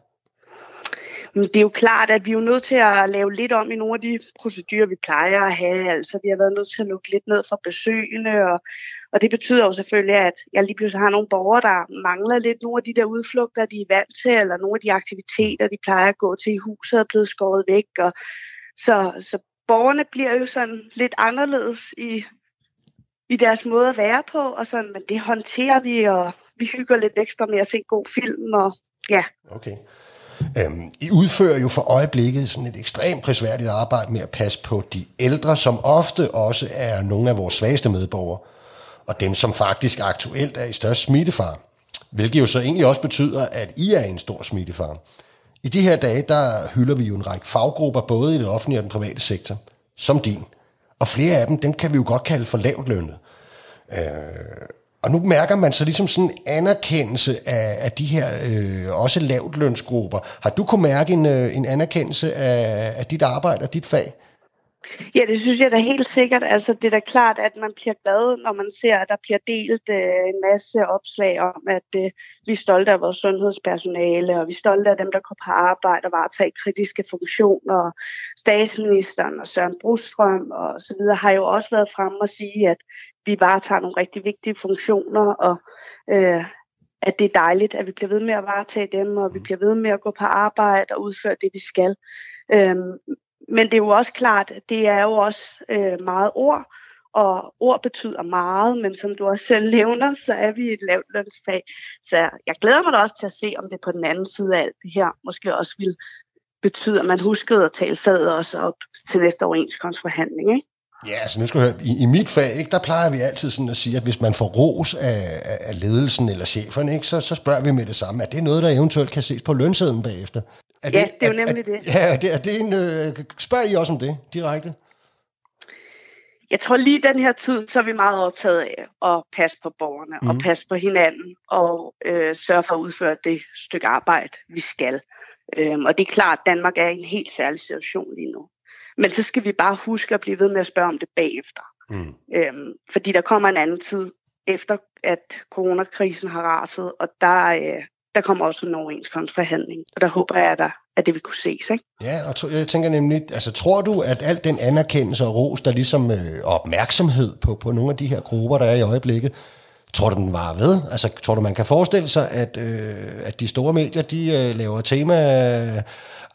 Det er jo klart, at vi er nødt til at lave lidt om i nogle af de procedurer, vi plejer at have. Altså, vi har været nødt til at lukke lidt ned for besøgende, og, og det betyder jo selvfølgelig, at jeg lige pludselig har nogle borgere, der mangler lidt nogle af de der udflugter, de er vant til, eller nogle af de aktiviteter, de plejer at gå til i huset, er blevet skåret væk. Og, så, så borgerne bliver jo sådan lidt anderledes i, i deres måde at være på, og sådan, men det håndterer vi, og vi hygger lidt ekstra med at se god film, og ja. Okay. Øhm, I udfører jo for øjeblikket sådan et ekstremt prisværdigt arbejde med at passe på de ældre, som ofte også er nogle af vores svageste medborgere, og dem, som faktisk aktuelt er i størst smittefar. Hvilket jo så egentlig også betyder, at I er en stor smittefar. I de her dage, der hylder vi jo en række faggrupper, både i den offentlige og den private sektor, som din. Og flere af dem, dem kan vi jo godt kalde for lavt lønnet. Øh, og nu mærker man så ligesom sådan en anerkendelse af, af de her øh, også lavt lønsgrupper. Har du kunne mærke en, øh, en anerkendelse af, af dit arbejde og dit fag? Ja, det synes jeg da helt sikkert. Altså, det er da klart, at man bliver glad, når man ser, at der bliver delt øh, en masse opslag om, at øh, vi er stolte af vores sundhedspersonale, og vi er stolte af dem, der går på arbejde og varetager kritiske funktioner. Statsministeren og Søren Brostrøm og så videre har jo også været frem og sige, at vi varetager nogle rigtig vigtige funktioner, og øh, at det er dejligt, at vi bliver ved med at varetage dem, og vi bliver ved med at gå på arbejde og udføre det, vi skal. Øhm, men det er jo også klart, at det er jo også øh, meget ord, og ord betyder meget, men som du også selv nævner, så er vi et lavt lønsfag. Så jeg glæder mig da også til at se, om det på den anden side af alt det her måske også vil betyde, at man huskede at tale faget også op til næste overenskomstforhandling. Ikke? Ja, altså nu skal jeg høre, i, i mit fag, ikke, der plejer vi altid sådan at sige, at hvis man får ros af, af ledelsen eller cheferne, ikke, så, så spørger vi med det samme. at det er noget, der eventuelt kan ses på lønsedlen bagefter? Er ja, det, det er jo nemlig er, det. Ja, er det, er det en, øh, spørger I også om det direkte? Jeg tror lige den her tid, så er vi meget optaget af at passe på borgerne mm. og mhm. passe på hinanden og øh, sørge for at udføre det stykke arbejde, vi skal. Øhm, og det er klart, at Danmark er i en helt særlig situation lige nu. Men så skal vi bare huske at blive ved med at spørge om det bagefter. Mm. Øhm, fordi der kommer en anden tid efter, at coronakrisen har raset, og der, øh, der kommer også en overenskomstforhandling, og der håber jeg, at, der, at det vil kunne ses. Ikke? Ja, og to, jeg tænker nemlig, altså tror du, at alt den anerkendelse og ros, der ligesom øh, opmærksomhed på, på nogle af de her grupper, der er i øjeblikket, tror du, den var ved? Altså tror du, man kan forestille sig, at, øh, at de store medier, de øh, laver tema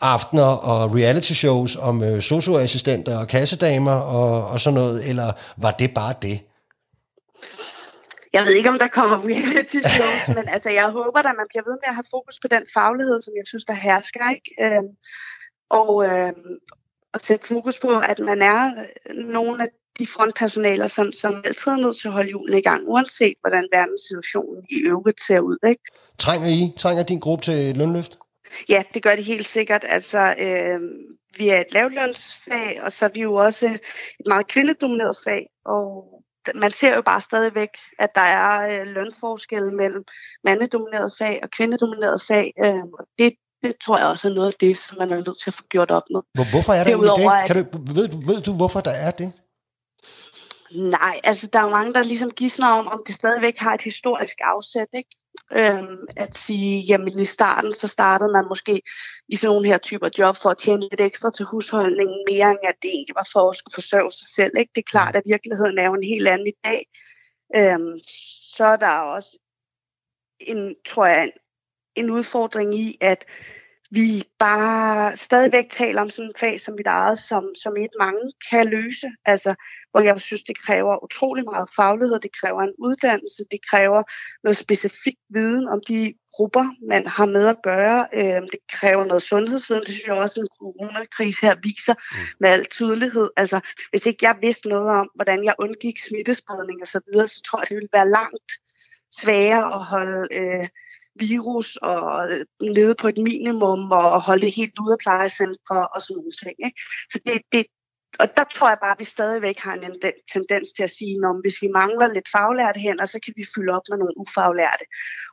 aftener og reality shows om øh, socioassistenter og kassedamer og, og sådan noget, eller var det bare det? Jeg ved ikke, om der kommer reality shows, men altså, jeg håber, at man bliver ved med at have fokus på den faglighed, som jeg synes, der hersker. Ikke? Øhm, og, øhm, og sætte fokus på, at man er nogle af de frontpersonaler, som, som altid er nødt til at holde julen i gang, uanset hvordan verdenssituationen i øvrigt ser ud. Ikke? Trænger I, trænger din gruppe til et lønløft? Ja, det gør det helt sikkert. Altså, øh, vi er et lavlønsfag, og så er vi jo også et meget kvindedomineret fag, og man ser jo bare stadigvæk, at der er øh, lønforskel mellem mandedomineret fag og kvindedomineret fag, øh, og det, det tror jeg også er noget af det, som man er nødt til at få gjort op med. Hvorfor er der det? Kan du, ved, ved du, hvorfor der er det? Nej, altså der er jo mange, der ligesom gidsner om, om det stadigvæk har et historisk afsæt, ikke? Øhm, at sige, jamen i starten, så startede man måske i sådan nogle her typer job for at tjene lidt ekstra til husholdningen, mere end at det egentlig var for at skulle forsørge sig selv, ikke? Det er klart, at virkeligheden er jo en helt anden i dag. Øhm, så er der også en, tror jeg, en, en udfordring i, at vi bare stadigvæk taler om sådan en fag som mit eget, som, som et mange kan løse. Altså, hvor jeg synes, det kræver utrolig meget faglighed, det kræver en uddannelse, det kræver noget specifik viden om de grupper, man har med at gøre. Øh, det kræver noget sundhedsviden, det synes jeg også, en coronakrise her viser mm. med al tydelighed. Altså, hvis ikke jeg vidste noget om, hvordan jeg undgik smittespredning og så videre, så tror jeg, det ville være langt sværere at holde øh, virus og øh, lede på et minimum og holde det helt ude af plejecentre og sådan nogle ting. Ikke? Så det, det, og der tror jeg bare, at vi stadigvæk har en tendens til at sige, at hvis vi mangler lidt faglærte hænder, så kan vi fylde op med nogle ufaglærte.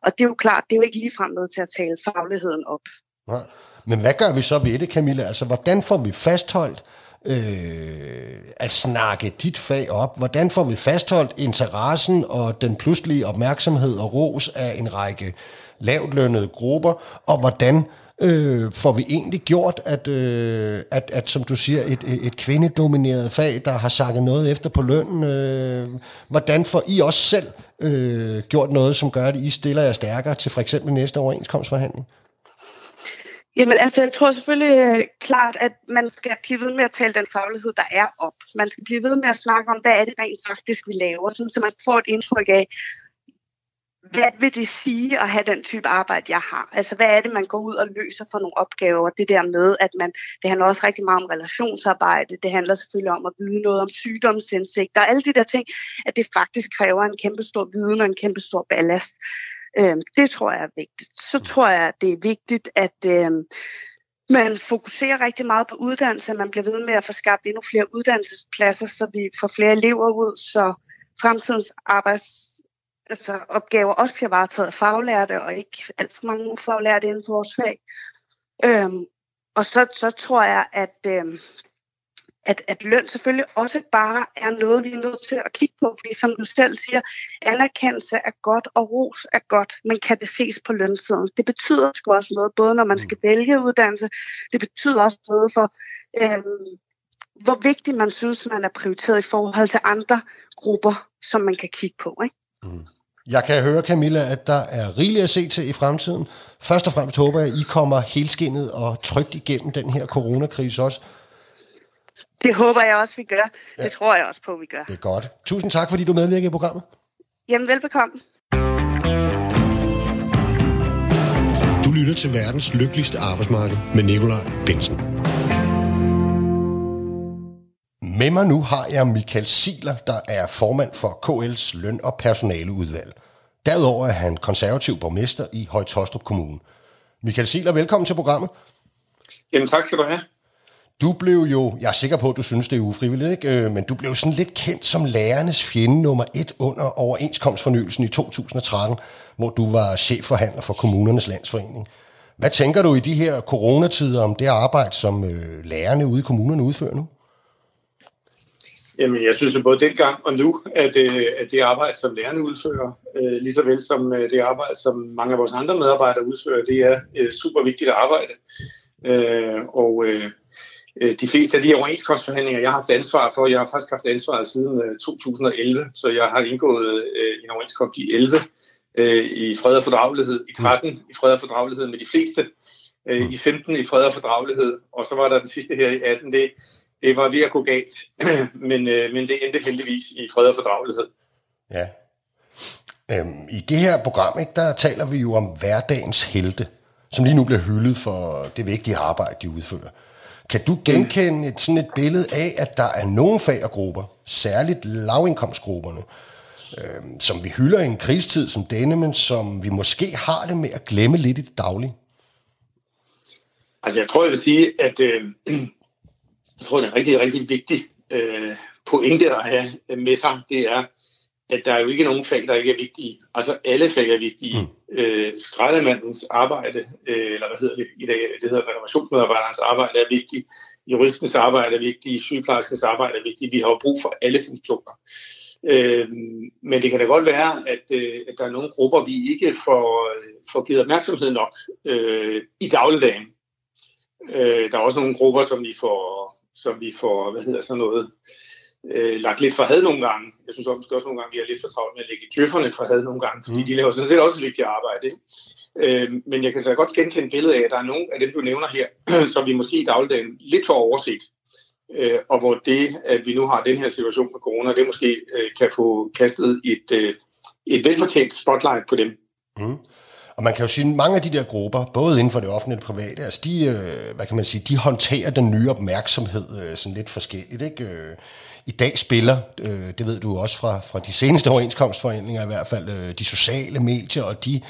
Og det er jo klart, det er jo ikke ligefrem noget til at tale fagligheden op. Ja. Men hvad gør vi så ved det, Camilla? Altså, hvordan får vi fastholdt øh, at snakke dit fag op? Hvordan får vi fastholdt interessen og den pludselige opmærksomhed og ros af en række lavtlønnede grupper? Og hvordan øh, får vi egentlig gjort, at, øh, at, at som du siger, et, et kvindedomineret fag, der har sagt noget efter på lønnen, øh, hvordan får I også selv øh, gjort noget, som gør, at I stiller jer stærkere til for eksempel næste overenskomstforhandling? Jamen altså, jeg tror selvfølgelig øh, klart, at man skal blive ved med at tale den faglighed, der er op. Man skal blive ved med at snakke om, hvad er det rent faktisk, vi laver, sådan, så man får et indtryk af, hvad vil det sige at have den type arbejde, jeg har? Altså, hvad er det, man går ud og løser for nogle opgaver? Det der med, at man, det handler også rigtig meget om relationsarbejde. Det handler selvfølgelig om at vide noget om sygdomsindsigt og alle de der ting, at det faktisk kræver en kæmpe stor viden og en kæmpe stor ballast. Øhm, det tror jeg er vigtigt. Så tror jeg, det er vigtigt, at øhm, man fokuserer rigtig meget på uddannelse. Man bliver ved med at få skabt endnu flere uddannelsespladser, så vi får flere elever ud, så fremtidens arbejds altså, opgaver også bliver varetaget af faglærte, og ikke alt for mange ufaglærte inden for vores fag. Øhm, og så, så tror jeg, at, øhm, at, at løn selvfølgelig også bare er noget, vi er nødt til at kigge på, fordi som du selv siger, anerkendelse er godt, og ros er godt, men kan det ses på lønsiden? Det betyder sgu også noget, både når man mm. skal vælge uddannelse, det betyder også noget for, øhm, hvor vigtigt man synes, man er prioriteret i forhold til andre grupper, som man kan kigge på. Ikke? Mm. Jeg kan høre, Camilla, at der er rigeligt at se til i fremtiden. Først og fremmest håber jeg, at I kommer helskindet og trygt igennem den her coronakrise også. Det håber jeg også, vi gør. Ja. Det tror jeg også på, vi gør. Det er godt. Tusind tak, fordi du medvirker i programmet. Jamen, velbekomme. Du lytter til verdens lykkeligste arbejdsmarked med Nikolaj Bensen. Med mig nu har jeg Michael Siler, der er formand for KL's løn- og personaleudvalg. Derudover er han konservativ borgmester i Højtostrup Kommune. Michael Siler, velkommen til programmet. Jamen tak skal du have. Du blev jo, jeg er sikker på, at du synes, det er ufrivilligt, ikke? Øh, men du blev sådan lidt kendt som lærernes fjende nummer et under overenskomstfornyelsen i 2013, hvor du var chefforhandler for kommunernes landsforening. Hvad tænker du i de her coronatider om det arbejde, som øh, lærerne ude i kommunerne udfører nu? Jamen, jeg synes jo både dengang og nu, at, øh, at det arbejde, som lærerne udfører, øh, lige så vel som øh, det arbejde, som mange af vores andre medarbejdere udfører, det er super vigtigt arbejde. Og de fleste af de overenskomstforhandlinger, jeg har haft ansvar for, jeg har faktisk haft ansvaret siden 2011, så jeg har indgået en overenskomst i 11, i fred og fordragelighed, i 13 i fred og fordragelighed med de fleste, i 15 i fred og fordragelighed, og så var der den sidste her i 18, det det var ved at gå galt, men, øh, men det endte heldigvis i fred og fordragelighed. Ja. Øhm, I det her program, ikke, der taler vi jo om hverdagens helte, som lige nu bliver hyldet for det vigtige arbejde, de udfører. Kan du genkende et, sådan et billede af, at der er nogle fag og grupper, særligt lavindkomstgrupperne, øhm, som vi hylder i en krigstid som denne, men som vi måske har det med at glemme lidt i det daglige? Altså jeg tror, jeg vil sige, at øh, jeg tror, det er en rigtig, rigtig vigtig øh, pointe at have med sig, det er, at der er jo ikke nogen fag, der ikke er vigtige. Altså alle fag er vigtige. Mm. Øh, skraldemandens arbejde, øh, eller hvad hedder det i dag, det hedder renovationsmedarbejderens arbejde er vigtigt. Juristens arbejde er vigtigt. Sygeplejerskens arbejde er vigtigt. Vi har jo brug for alle funktioner. Øh, men det kan da godt være, at, øh, at der er nogle grupper, vi ikke får, får givet opmærksomhed nok øh, i dagligdagen. Øh, der er også nogle grupper, som vi får som vi får, hvad hedder sådan noget, øh, lagt lidt for had nogle gange. Jeg synes også, også nogle gange, vi har lidt for travlt med at lægge djøfferne for had nogle gange, fordi mm. de laver sådan set også et vigtigt arbejde. Ikke? Øh, men jeg kan så godt genkende billedet af, at der er nogle af dem, du nævner her, som vi måske i dagligdagen lidt for overset. Øh, og hvor det, at vi nu har den her situation med corona, det måske øh, kan få kastet et, øh, et velfortjent spotlight på dem. Mm. Og man kan jo sige, at mange af de der grupper, både inden for det offentlige og det private, altså de, øh, hvad kan man sige, de håndterer den nye opmærksomhed øh, sådan lidt forskelligt. Ikke? Øh, I dag spiller, det ved du også fra, fra de seneste overenskomstforhandlinger i hvert fald, de sociale medier og de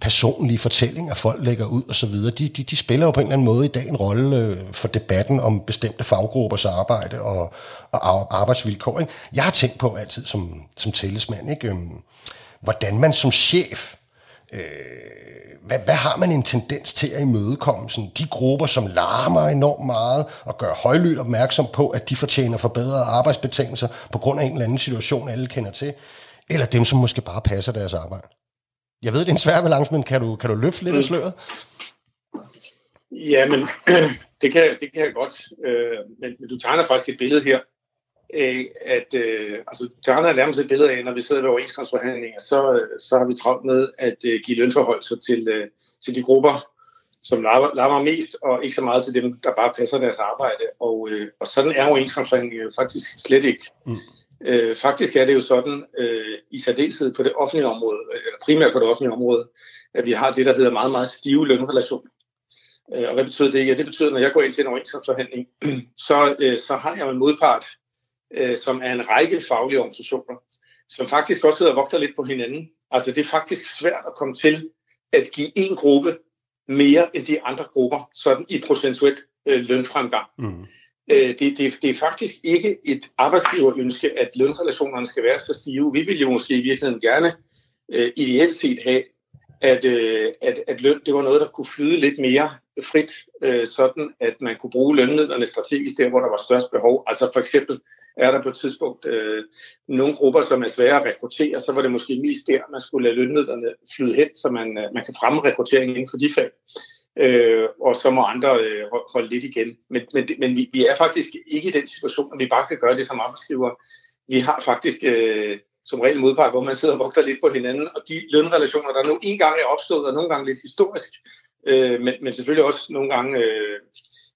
personlige fortællinger, folk lægger ud osv., de, de, de spiller jo på en eller anden måde i dag en rolle for debatten om bestemte faggruppers arbejde og, og arbejdsvilkår. Ikke? Jeg har tænkt på altid som, som tillidsmand, ikke? Øhm, hvordan man som chef Øh, hvad, hvad har man en tendens til at imødekomme? Sådan de grupper, som larmer enormt meget og gør højlydt opmærksom på, at de fortjener forbedrede arbejdsbetingelser på grund af en eller anden situation, alle kender til, eller dem, som måske bare passer deres arbejde. Jeg ved, det er en svær balance, men kan du, kan du løfte lidt af mm. sløret? Ja, men det kan, det kan jeg godt. Øh, men, men du tegner faktisk et billede her, at øh, altså, tegner nærmest et billede af, når vi sidder ved overenskomstforhandlinger, så, så har vi travlt med at øh, give lønforhold så til, øh, til de grupper, som larmer mest, og ikke så meget til dem, der bare passer deres arbejde. Og, øh, og sådan er overenskomstforhandlinger jo faktisk slet ikke. Mm. Øh, faktisk er det jo sådan, øh, i særdeleshed på det offentlige område, eller primært på det offentlige område, at vi har det, der hedder meget, meget stive lønrelationer. Øh, og hvad betyder det? Ja, det betyder, at når jeg går ind til en overenskomstforhandling, så, øh, så har jeg en modpart, øh, som er en række faglige organisationer, som faktisk også sidder og vogter lidt på hinanden. Altså det er faktisk svært at komme til at give en gruppe mere end de andre grupper, sådan i procentuelt øh, lønfremgang. Mm. Øh, det, det, det er faktisk ikke et arbejdsgiverønske, at lønrelationerne skal være så stive. Vi vil jo måske i virkeligheden gerne øh, ideelt set have, at, øh, at, at løn det var noget, der kunne flyde lidt mere frit, øh, sådan at man kunne bruge lønmidlerne strategisk der, hvor der var størst behov. Altså for eksempel er der på et tidspunkt øh, nogle grupper, som er svære at rekruttere, så var det måske mest der, man skulle lade lønmidlerne flyde hen, så man, øh, man kan fremme rekrutteringen inden for de fag. Øh, og så må andre øh, holde lidt igen. Men, men, men vi, vi er faktisk ikke i den situation, at vi bare kan gøre det som arbejdsgiver. Vi har faktisk øh, som regel modpart, hvor man sidder og vogter lidt på hinanden, og de lønrelationer, der nu engang er opstået, og nogle gange lidt historisk, øh, men, men selvfølgelig også nogle gange øh,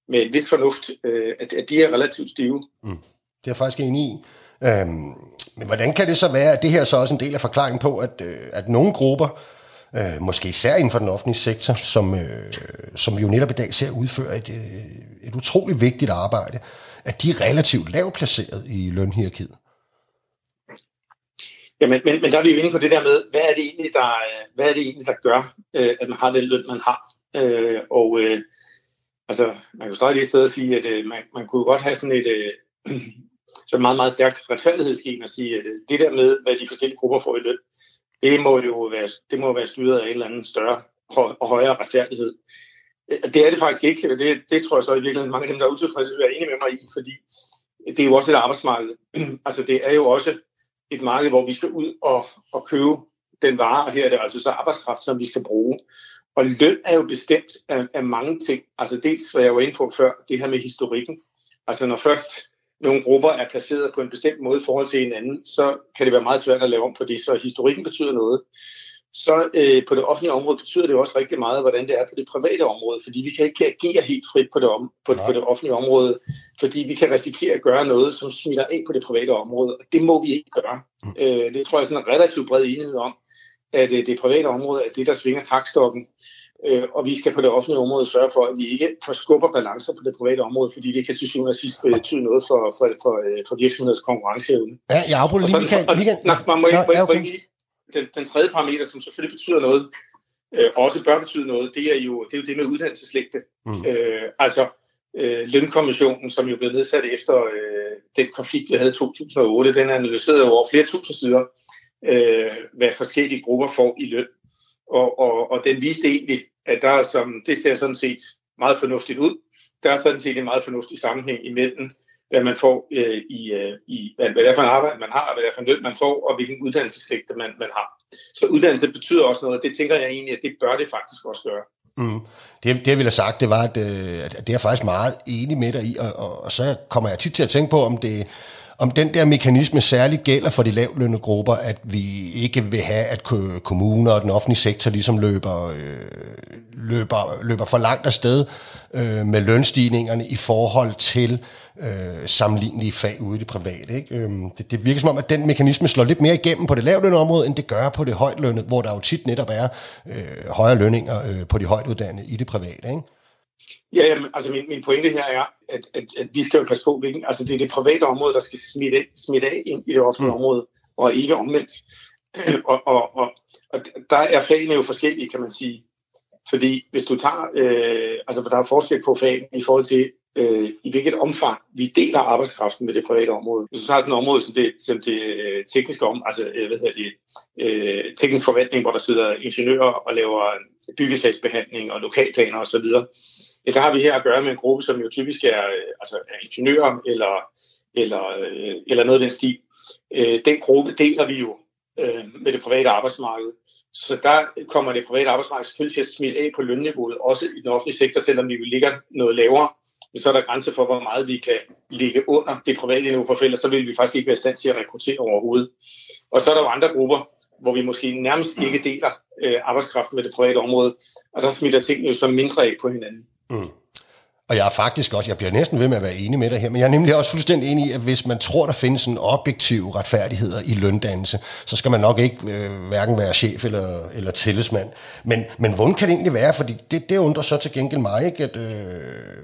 med en vis fornuft, øh, at, at de er relativt stive. Mm. Det er jeg faktisk enig i. Øhm, men hvordan kan det så være, at det her så også en del af forklaringen på, at, øh, at nogle grupper, øh, måske især inden for den offentlige sektor, som, øh, som vi jo netop i dag ser udføre et, øh, et utroligt vigtigt arbejde, at de er relativt lavt placeret i lønhierarkiet? Ja, men, men, men der er vi jo inde på det der med, hvad er det egentlig, der, øh, hvad er det egentlig, der gør, øh, at man har den løn, man har. Øh, og øh, altså, man kan jo stadig lige sted at sige, at øh, man, man kunne godt have sådan et, øh, så meget, meget stærkt retfærdighedsgen at sige, at øh, det der med, hvad de forskellige grupper får i løn, det må jo være, det må være styret af en eller anden større og højere retfærdighed. Øh, det er det faktisk ikke, og det, det tror jeg så i virkeligheden mange af dem, der er utilfredse, vil være enige med mig i, fordi det er jo også et arbejdsmarked. altså det er jo også et marked, hvor vi skal ud og, og købe den vare, og her er det altså så arbejdskraft, som vi skal bruge. Og løn er jo bestemt af, af mange ting. Altså dels, hvad jeg var inde på før, det her med historikken. Altså når først nogle grupper er placeret på en bestemt måde i forhold til hinanden, så kan det være meget svært at lave om på det. Så historikken betyder noget. Så øh, på det offentlige område betyder det også rigtig meget, hvordan det er på det private område, fordi vi kan ikke agere helt frit på det, om, på, på det offentlige område, fordi vi kan risikere at gøre noget, som smitter af på det private område, og det må vi ikke gøre. Mm. Øh, det tror jeg er sådan en relativt bred enighed om, at øh, det private område er det, der svinger takstokken, øh, og vi skal på det offentlige område sørge for, at vi ikke forskubber balancer på det private område, fordi det kan til syvende og sidst betyde noget for, for, for, øh, for virksomheders konkurrenceevne. Ja, jeg afbryder lige, Michael. Michael. Nej, man må ikke, ja, okay. Den, den tredje parameter, som selvfølgelig betyder noget, øh, også bør betyde noget, det er jo det, er jo det med uddannelseslægte. Mm. Øh, altså øh, lønkommissionen, som jo blev nedsat efter øh, den konflikt, vi havde i 2008, den analyserede over flere tusind sider, øh, hvad forskellige grupper får i løn. Og, og, og den viste egentlig, at der er som, det ser sådan set meget fornuftigt ud. Der er sådan set en meget fornuftig sammenhæng imellem, hvad man får øh, i, øh, i hvad, hvad det er for en arbejde, man har, hvad det er for en løn, man får, og hvilken uddannelseslægte man, man har. Så uddannelse betyder også noget, det tænker jeg egentlig, at det bør det faktisk også gøre. Mm. Det, det jeg ville have sagt, det var, at, øh, at det er jeg faktisk meget enig med dig i, og, og, og så kommer jeg tit til at tænke på, om det om den der mekanisme særligt gælder for de lavlønne grupper, at vi ikke vil have, at kommuner og den offentlige sektor ligesom løber, øh, løber, løber for langt afsted øh, med lønstigningerne i forhold til øh, sammenlignelige fag ude i det private. Ikke? Øh, det, det virker som om, at den mekanisme slår lidt mere igennem på det lavlønne område, end det gør på det højtlønne, hvor der jo tit netop er øh, højere lønninger øh, på de højtuddannede i det private. Ikke? Ja, jamen, altså min, min pointe her er, at, at, at vi skal jo passe på, hvilken, altså det er det private område, der skal smitte, smitte af ind i det offentlige mm. område, og ikke omvendt. og, og, og, og der er fagene jo forskellige, kan man sige. Fordi hvis du tager, øh, altså der er forskel på fagene i forhold til, øh, i hvilket omfang vi deler arbejdskraften med det private område. Hvis du tager sådan et område som det, som det øh, tekniske om, altså øh, hvad hedder det, øh, teknisk forvaltning, hvor der sidder ingeniører og laver byggesagsbehandling og lokalplaner osv., ja, der har vi her at gøre med en gruppe, som jo typisk er, øh, altså, er ingeniører eller, eller, øh, eller noget af den stil. Øh, den gruppe deler vi jo øh, med det private arbejdsmarked. Så der kommer det private arbejdsmarked selvfølgelig til at smide af på lønniveauet, også i den offentlige sektor, selvom vi ligger noget lavere. Men så er der grænser for, hvor meget vi kan ligge under det private niveau, for ellers så vil vi faktisk ikke være i stand til at rekruttere overhovedet. Og så er der jo andre grupper, hvor vi måske nærmest ikke deler øh, arbejdskraften med det private område, og der smitter tingene jo så mindre af på hinanden. Mm. Og jeg er faktisk også, jeg bliver næsten ved med at være enig med dig her, men jeg er nemlig også fuldstændig enig i, at hvis man tror, der findes en objektiv retfærdighed i løndannelse, så skal man nok ikke øh, hverken være chef eller, eller tillidsmand. Men, men hvordan kan det egentlig være? Fordi det, det undrer så til gengæld mig, ikke, at, øh,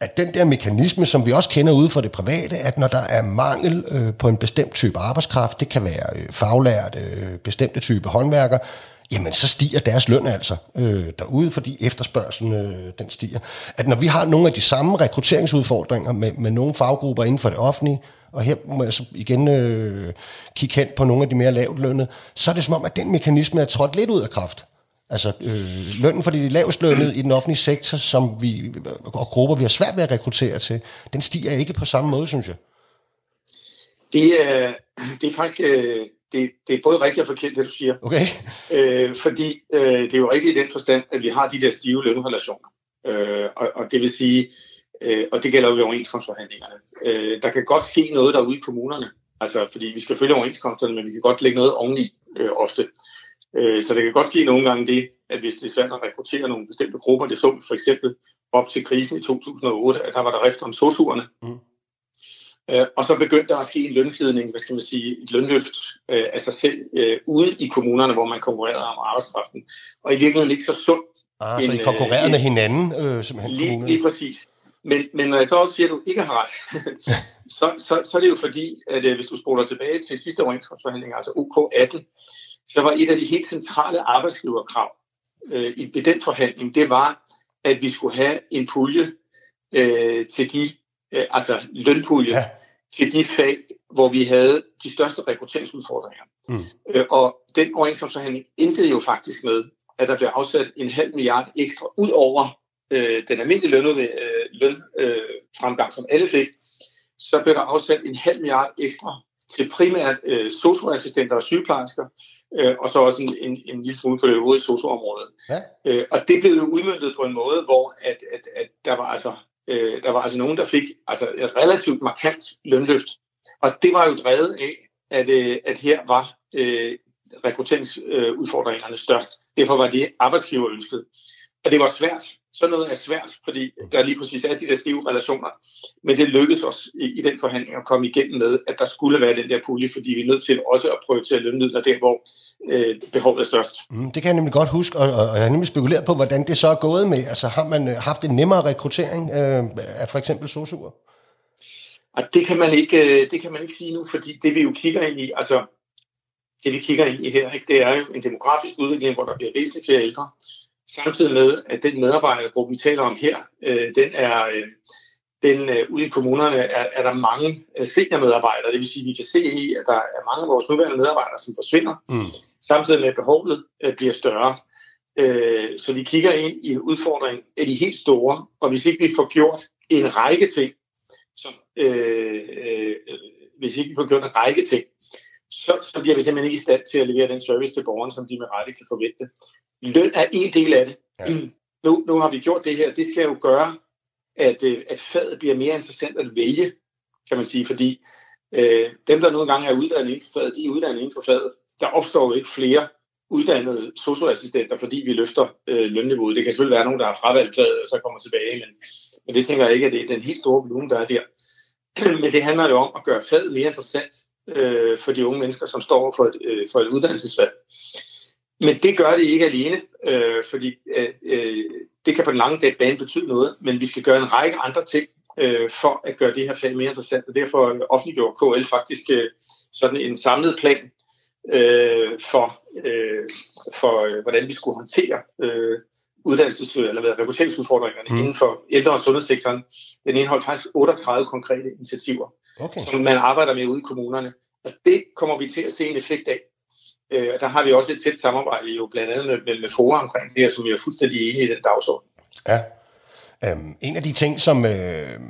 at den der mekanisme, som vi også kender ude for det private, at når der er mangel øh, på en bestemt type arbejdskraft, det kan være øh, faglært, øh, bestemte type håndværker, jamen så stiger deres løn altså øh, derude, fordi efterspørgselen øh, den stiger. At når vi har nogle af de samme rekrutteringsudfordringer med, med nogle faggrupper inden for det offentlige, og her må jeg så igen øh, kigge hen på nogle af de mere lavt lønnede, så er det som om, at den mekanisme er trådt lidt ud af kraft. Altså øh, lønnen for de lavest lønnede i den offentlige sektor, som vi, og grupper, vi har svært ved at rekruttere til, den stiger ikke på samme måde, synes jeg. Det er, det er faktisk øh, det, det er både rigtigt og forkert, det du siger. Okay. Øh, fordi øh, det er jo rigtigt i den forstand, at vi har de der stive lønrelationer. Øh, og, og det vil sige, øh, og det gælder jo ved overenskomstforhandlingerne. Øh, der kan godt ske noget derude i kommunerne. Altså, fordi vi skal følge overenskomsterne, men vi kan godt lægge noget oveni øh, ofte. Øh, så det kan godt ske nogle gange det, at hvis det er svært at rekruttere nogle bestemte grupper, det så vi for eksempel op til krisen i 2008, at der var der rift om sosuerne. Mm. Øh, og så begyndte der at ske en lønglidning, hvad skal man sige, et lønløft øh, af sig selv ude i kommunerne, hvor man konkurrerede om arbejdskraften. Og i virkeligheden ikke så sundt. Ah, en, så I konkurrerede øh, med hinanden, øh, simpelthen lige, lige præcis. Men, men når jeg så også siger, at du ikke har ret, så, så, så er det jo fordi, at hvis du spoler tilbage til sidste overenskomstforhandling, altså OK18, så var et af de helt centrale arbejdsgiverkrav øh, i, i den forhandling, det var, at vi skulle have en pulje øh, til de øh, altså lønpulje ja. til de fag, hvor vi havde de største rekrutteringsudfordringer. Mm. Øh, og den overenskomstforhandling endte jo faktisk med, at der blev afsat en halv milliard ekstra ud over øh, den almindelige løn, øh, lønfremgang, øh, som alle fik, så blev der afsat en halv milliard ekstra til primært øh, socioassistenter og sygeplejersker, øh, og så også en, en, en lille smule på det øvrige socioområde. Ja. Øh, og det blev jo udmyndtet på en måde, hvor at, at, at der var altså øh, der var altså nogen, der fik altså et relativt markant lønløft. Og det var jo drevet af, at, øh, at her var øh, rekrutteringsudfordringerne størst. Derfor var det arbejdsgiver ønsket. Og det var svært. Så noget er svært, fordi der lige præcis er de der stive relationer. Men det lykkedes os i, i den forhandling at komme igennem med, at der skulle være den der pulje, fordi vi er nødt til også at prøve til at lønmidler der, hvor øh, behovet er størst. Mm, det kan jeg nemlig godt huske, og, og jeg har nemlig spekuleret på, hvordan det så er gået med. Altså har man øh, haft en nemmere rekruttering øh, af for eksempel sosuer? Og det kan man ikke, øh, det kan man ikke sige nu, fordi det vi jo kigger ind i, altså det vi kigger ind i her, ikke, det er jo en demografisk udvikling, hvor der bliver væsentligt flere ældre. Samtidig med, at den medarbejdergruppe, vi taler om her, øh, den er, øh, den, øh, ude i kommunerne er, er der mange øh, seniormedarbejdere. Det vil sige, at vi kan se ind i, at der er mange af vores nuværende medarbejdere, som forsvinder, mm. samtidig med, at behovet øh, bliver større. Øh, så vi kigger ind i en udfordring af de helt store, og hvis ikke vi får gjort en række ting, som, øh, øh, hvis ikke vi får gjort en række ting, så, så bliver vi simpelthen ikke i stand til at levere den service til borgeren, som de med rette kan forvente. Løn er en del af det. Ja. Nu, nu har vi gjort det her. Det skal jo gøre, at, øh, at faget bliver mere interessant at vælge, kan man sige, fordi øh, dem, der nogle gange er uddannet inden for faget, de er uddannet inden for faget. Der opstår jo ikke flere uddannede socioassistenter, fordi vi løfter øh, lønniveauet. Det kan selvfølgelig være nogen, der har fravalgt faget og så kommer tilbage, men, men det tænker jeg ikke, at det er den helt store volumen, der er der. Men det handler jo om at gøre faget mere interessant øh, for de unge mennesker, som står for et, øh, for et uddannelsesvalg. Men det gør det ikke alene, øh, fordi øh, øh, det kan på den lange bane betyde noget, men vi skal gøre en række andre ting øh, for at gøre det her fag mere interessant, og derfor offentliggjorde KL faktisk øh, sådan en samlet plan øh, for, øh, for øh, hvordan vi skulle håndtere øh, uddannelses- eller hvad, rekrutteringsudfordringerne mm. inden for ældre- og sundhedssektoren. Den indeholder faktisk 38 konkrete initiativer, okay. som man arbejder med ude i kommunerne. Og det kommer vi til at se en effekt af. Øh, der har vi også et tæt samarbejde jo blandt andet med, med, med FOA omkring det her, som vi er fuldstændig enige i den dagsorden. Ja. Øhm, en af de ting, som, øh,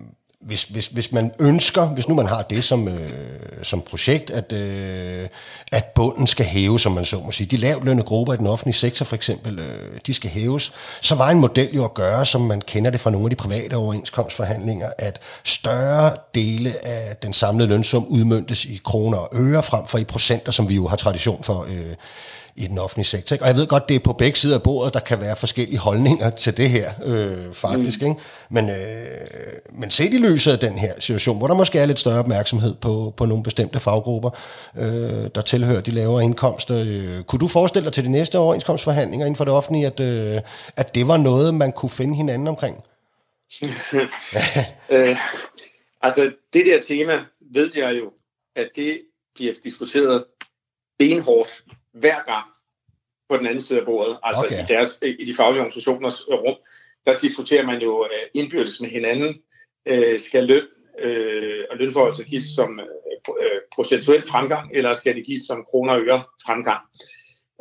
hvis, hvis, hvis man ønsker, hvis nu man har det som, øh, som projekt, at, øh, at bunden skal hæves, som man så må sige, de lavt grupper i den offentlige sektor for eksempel, øh, de skal hæves, så var en model jo at gøre, som man kender det fra nogle af de private overenskomstforhandlinger, at større dele af den samlede lønsum udmyndtes i kroner og øre, frem for i procenter, som vi jo har tradition for øh, i den offentlige sektor. Ikke? Og jeg ved godt, det er på begge sider af bordet, der kan være forskellige holdninger til det her, øh, faktisk. Mm. Ikke? Men, øh, men set i lyset af den her situation, hvor der måske er lidt større opmærksomhed på, på nogle bestemte faggrupper, øh, der tilhører de lavere indkomster, øh, kunne du forestille dig til de næste overenskomstforhandlinger inden for det offentlige, at, øh, at det var noget, man kunne finde hinanden omkring? øh, altså, det der tema ved jeg jo, at det bliver diskuteret benhårdt hver gang på den anden side af bordet, altså okay. i, deres, i de faglige organisationers rum, der diskuterer man jo øh, indbyrdes med hinanden, øh, skal løn øh, og lønforholdet gives som øh, procentuel fremgang, eller skal det gives som kroner og øre fremgang.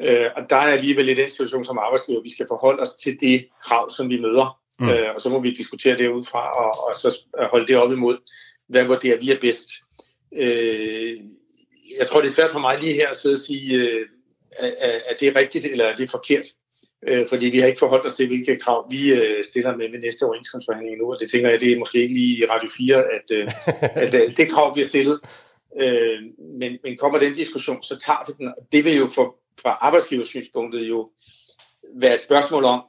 Øh, og der er alligevel i den situation som arbejdsgiver, vi skal forholde os til det krav, som vi møder. Mm. Øh, og så må vi diskutere det ud fra, og, og så holde det op imod, hvad vurderer vi er bedst. Øh, jeg tror, det er svært for mig lige her at sidde og sige, øh, er, er det rigtigt eller er det forkert? Øh, fordi vi har ikke forholdt os til, hvilke krav vi øh, stiller med ved næste overenskomstforhandling nu, og det tænker jeg, det er måske ikke lige i Radio 4, at, øh, at øh, det krav bliver stillet. Øh, men, men kommer den diskussion, så tager vi den. Det vil jo for, fra arbejdsgiversynspunktet jo være et spørgsmål om,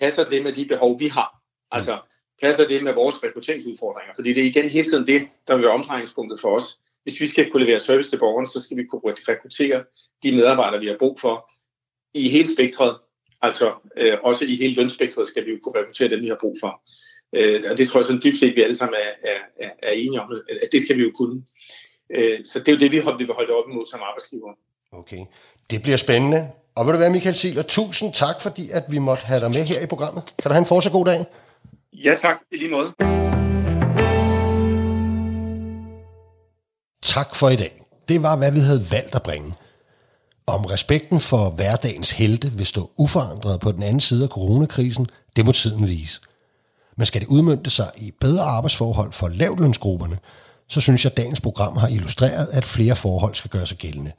passer det med de behov, vi har? Altså, passer det med vores rekrutteringsudfordringer? Fordi det er igen hele tiden det, der vil være omdrejningspunktet for os hvis vi skal kunne levere service til borgerne, så skal vi kunne rekruttere de medarbejdere, vi har brug for i hele spektret. Altså øh, også i hele lønspektret skal vi jo kunne rekruttere dem, vi har brug for. Øh, og det tror jeg sådan dybt set, vi alle sammen er, er, er, er enige om, at det skal vi jo kunne. Øh, så det er jo det, vi, vi vil holde op imod som arbejdsgiver. Okay, det bliver spændende. Og vil du være, Michael Thiel, tusind tak, fordi at vi måtte have dig med her i programmet. Kan du have en fortsat god dag? Ja tak, i lige måde. Tak for i dag. Det var, hvad vi havde valgt at bringe. Om respekten for hverdagens helte vil stå uforandret på den anden side af coronakrisen, det må tiden vise. Men skal det udmyndte sig i bedre arbejdsforhold for lavlønsgrupperne, så synes jeg, at dagens program har illustreret, at flere forhold skal gøre sig gældende.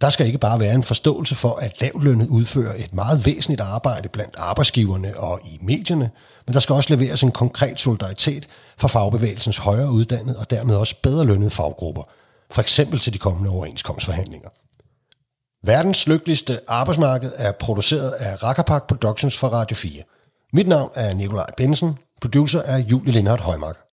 Der skal ikke bare være en forståelse for, at lavlønnet udfører et meget væsentligt arbejde blandt arbejdsgiverne og i medierne, men der skal også leveres en konkret solidaritet for fagbevægelsens højere uddannede og dermed også bedre lønnede faggrupper, for eksempel til de kommende overenskomstforhandlinger. Verdens lykkeligste arbejdsmarked er produceret af Rackerpark Productions for Radio 4. Mit navn er Nikolaj Bensen, producer er Julie Lindhardt Højmark.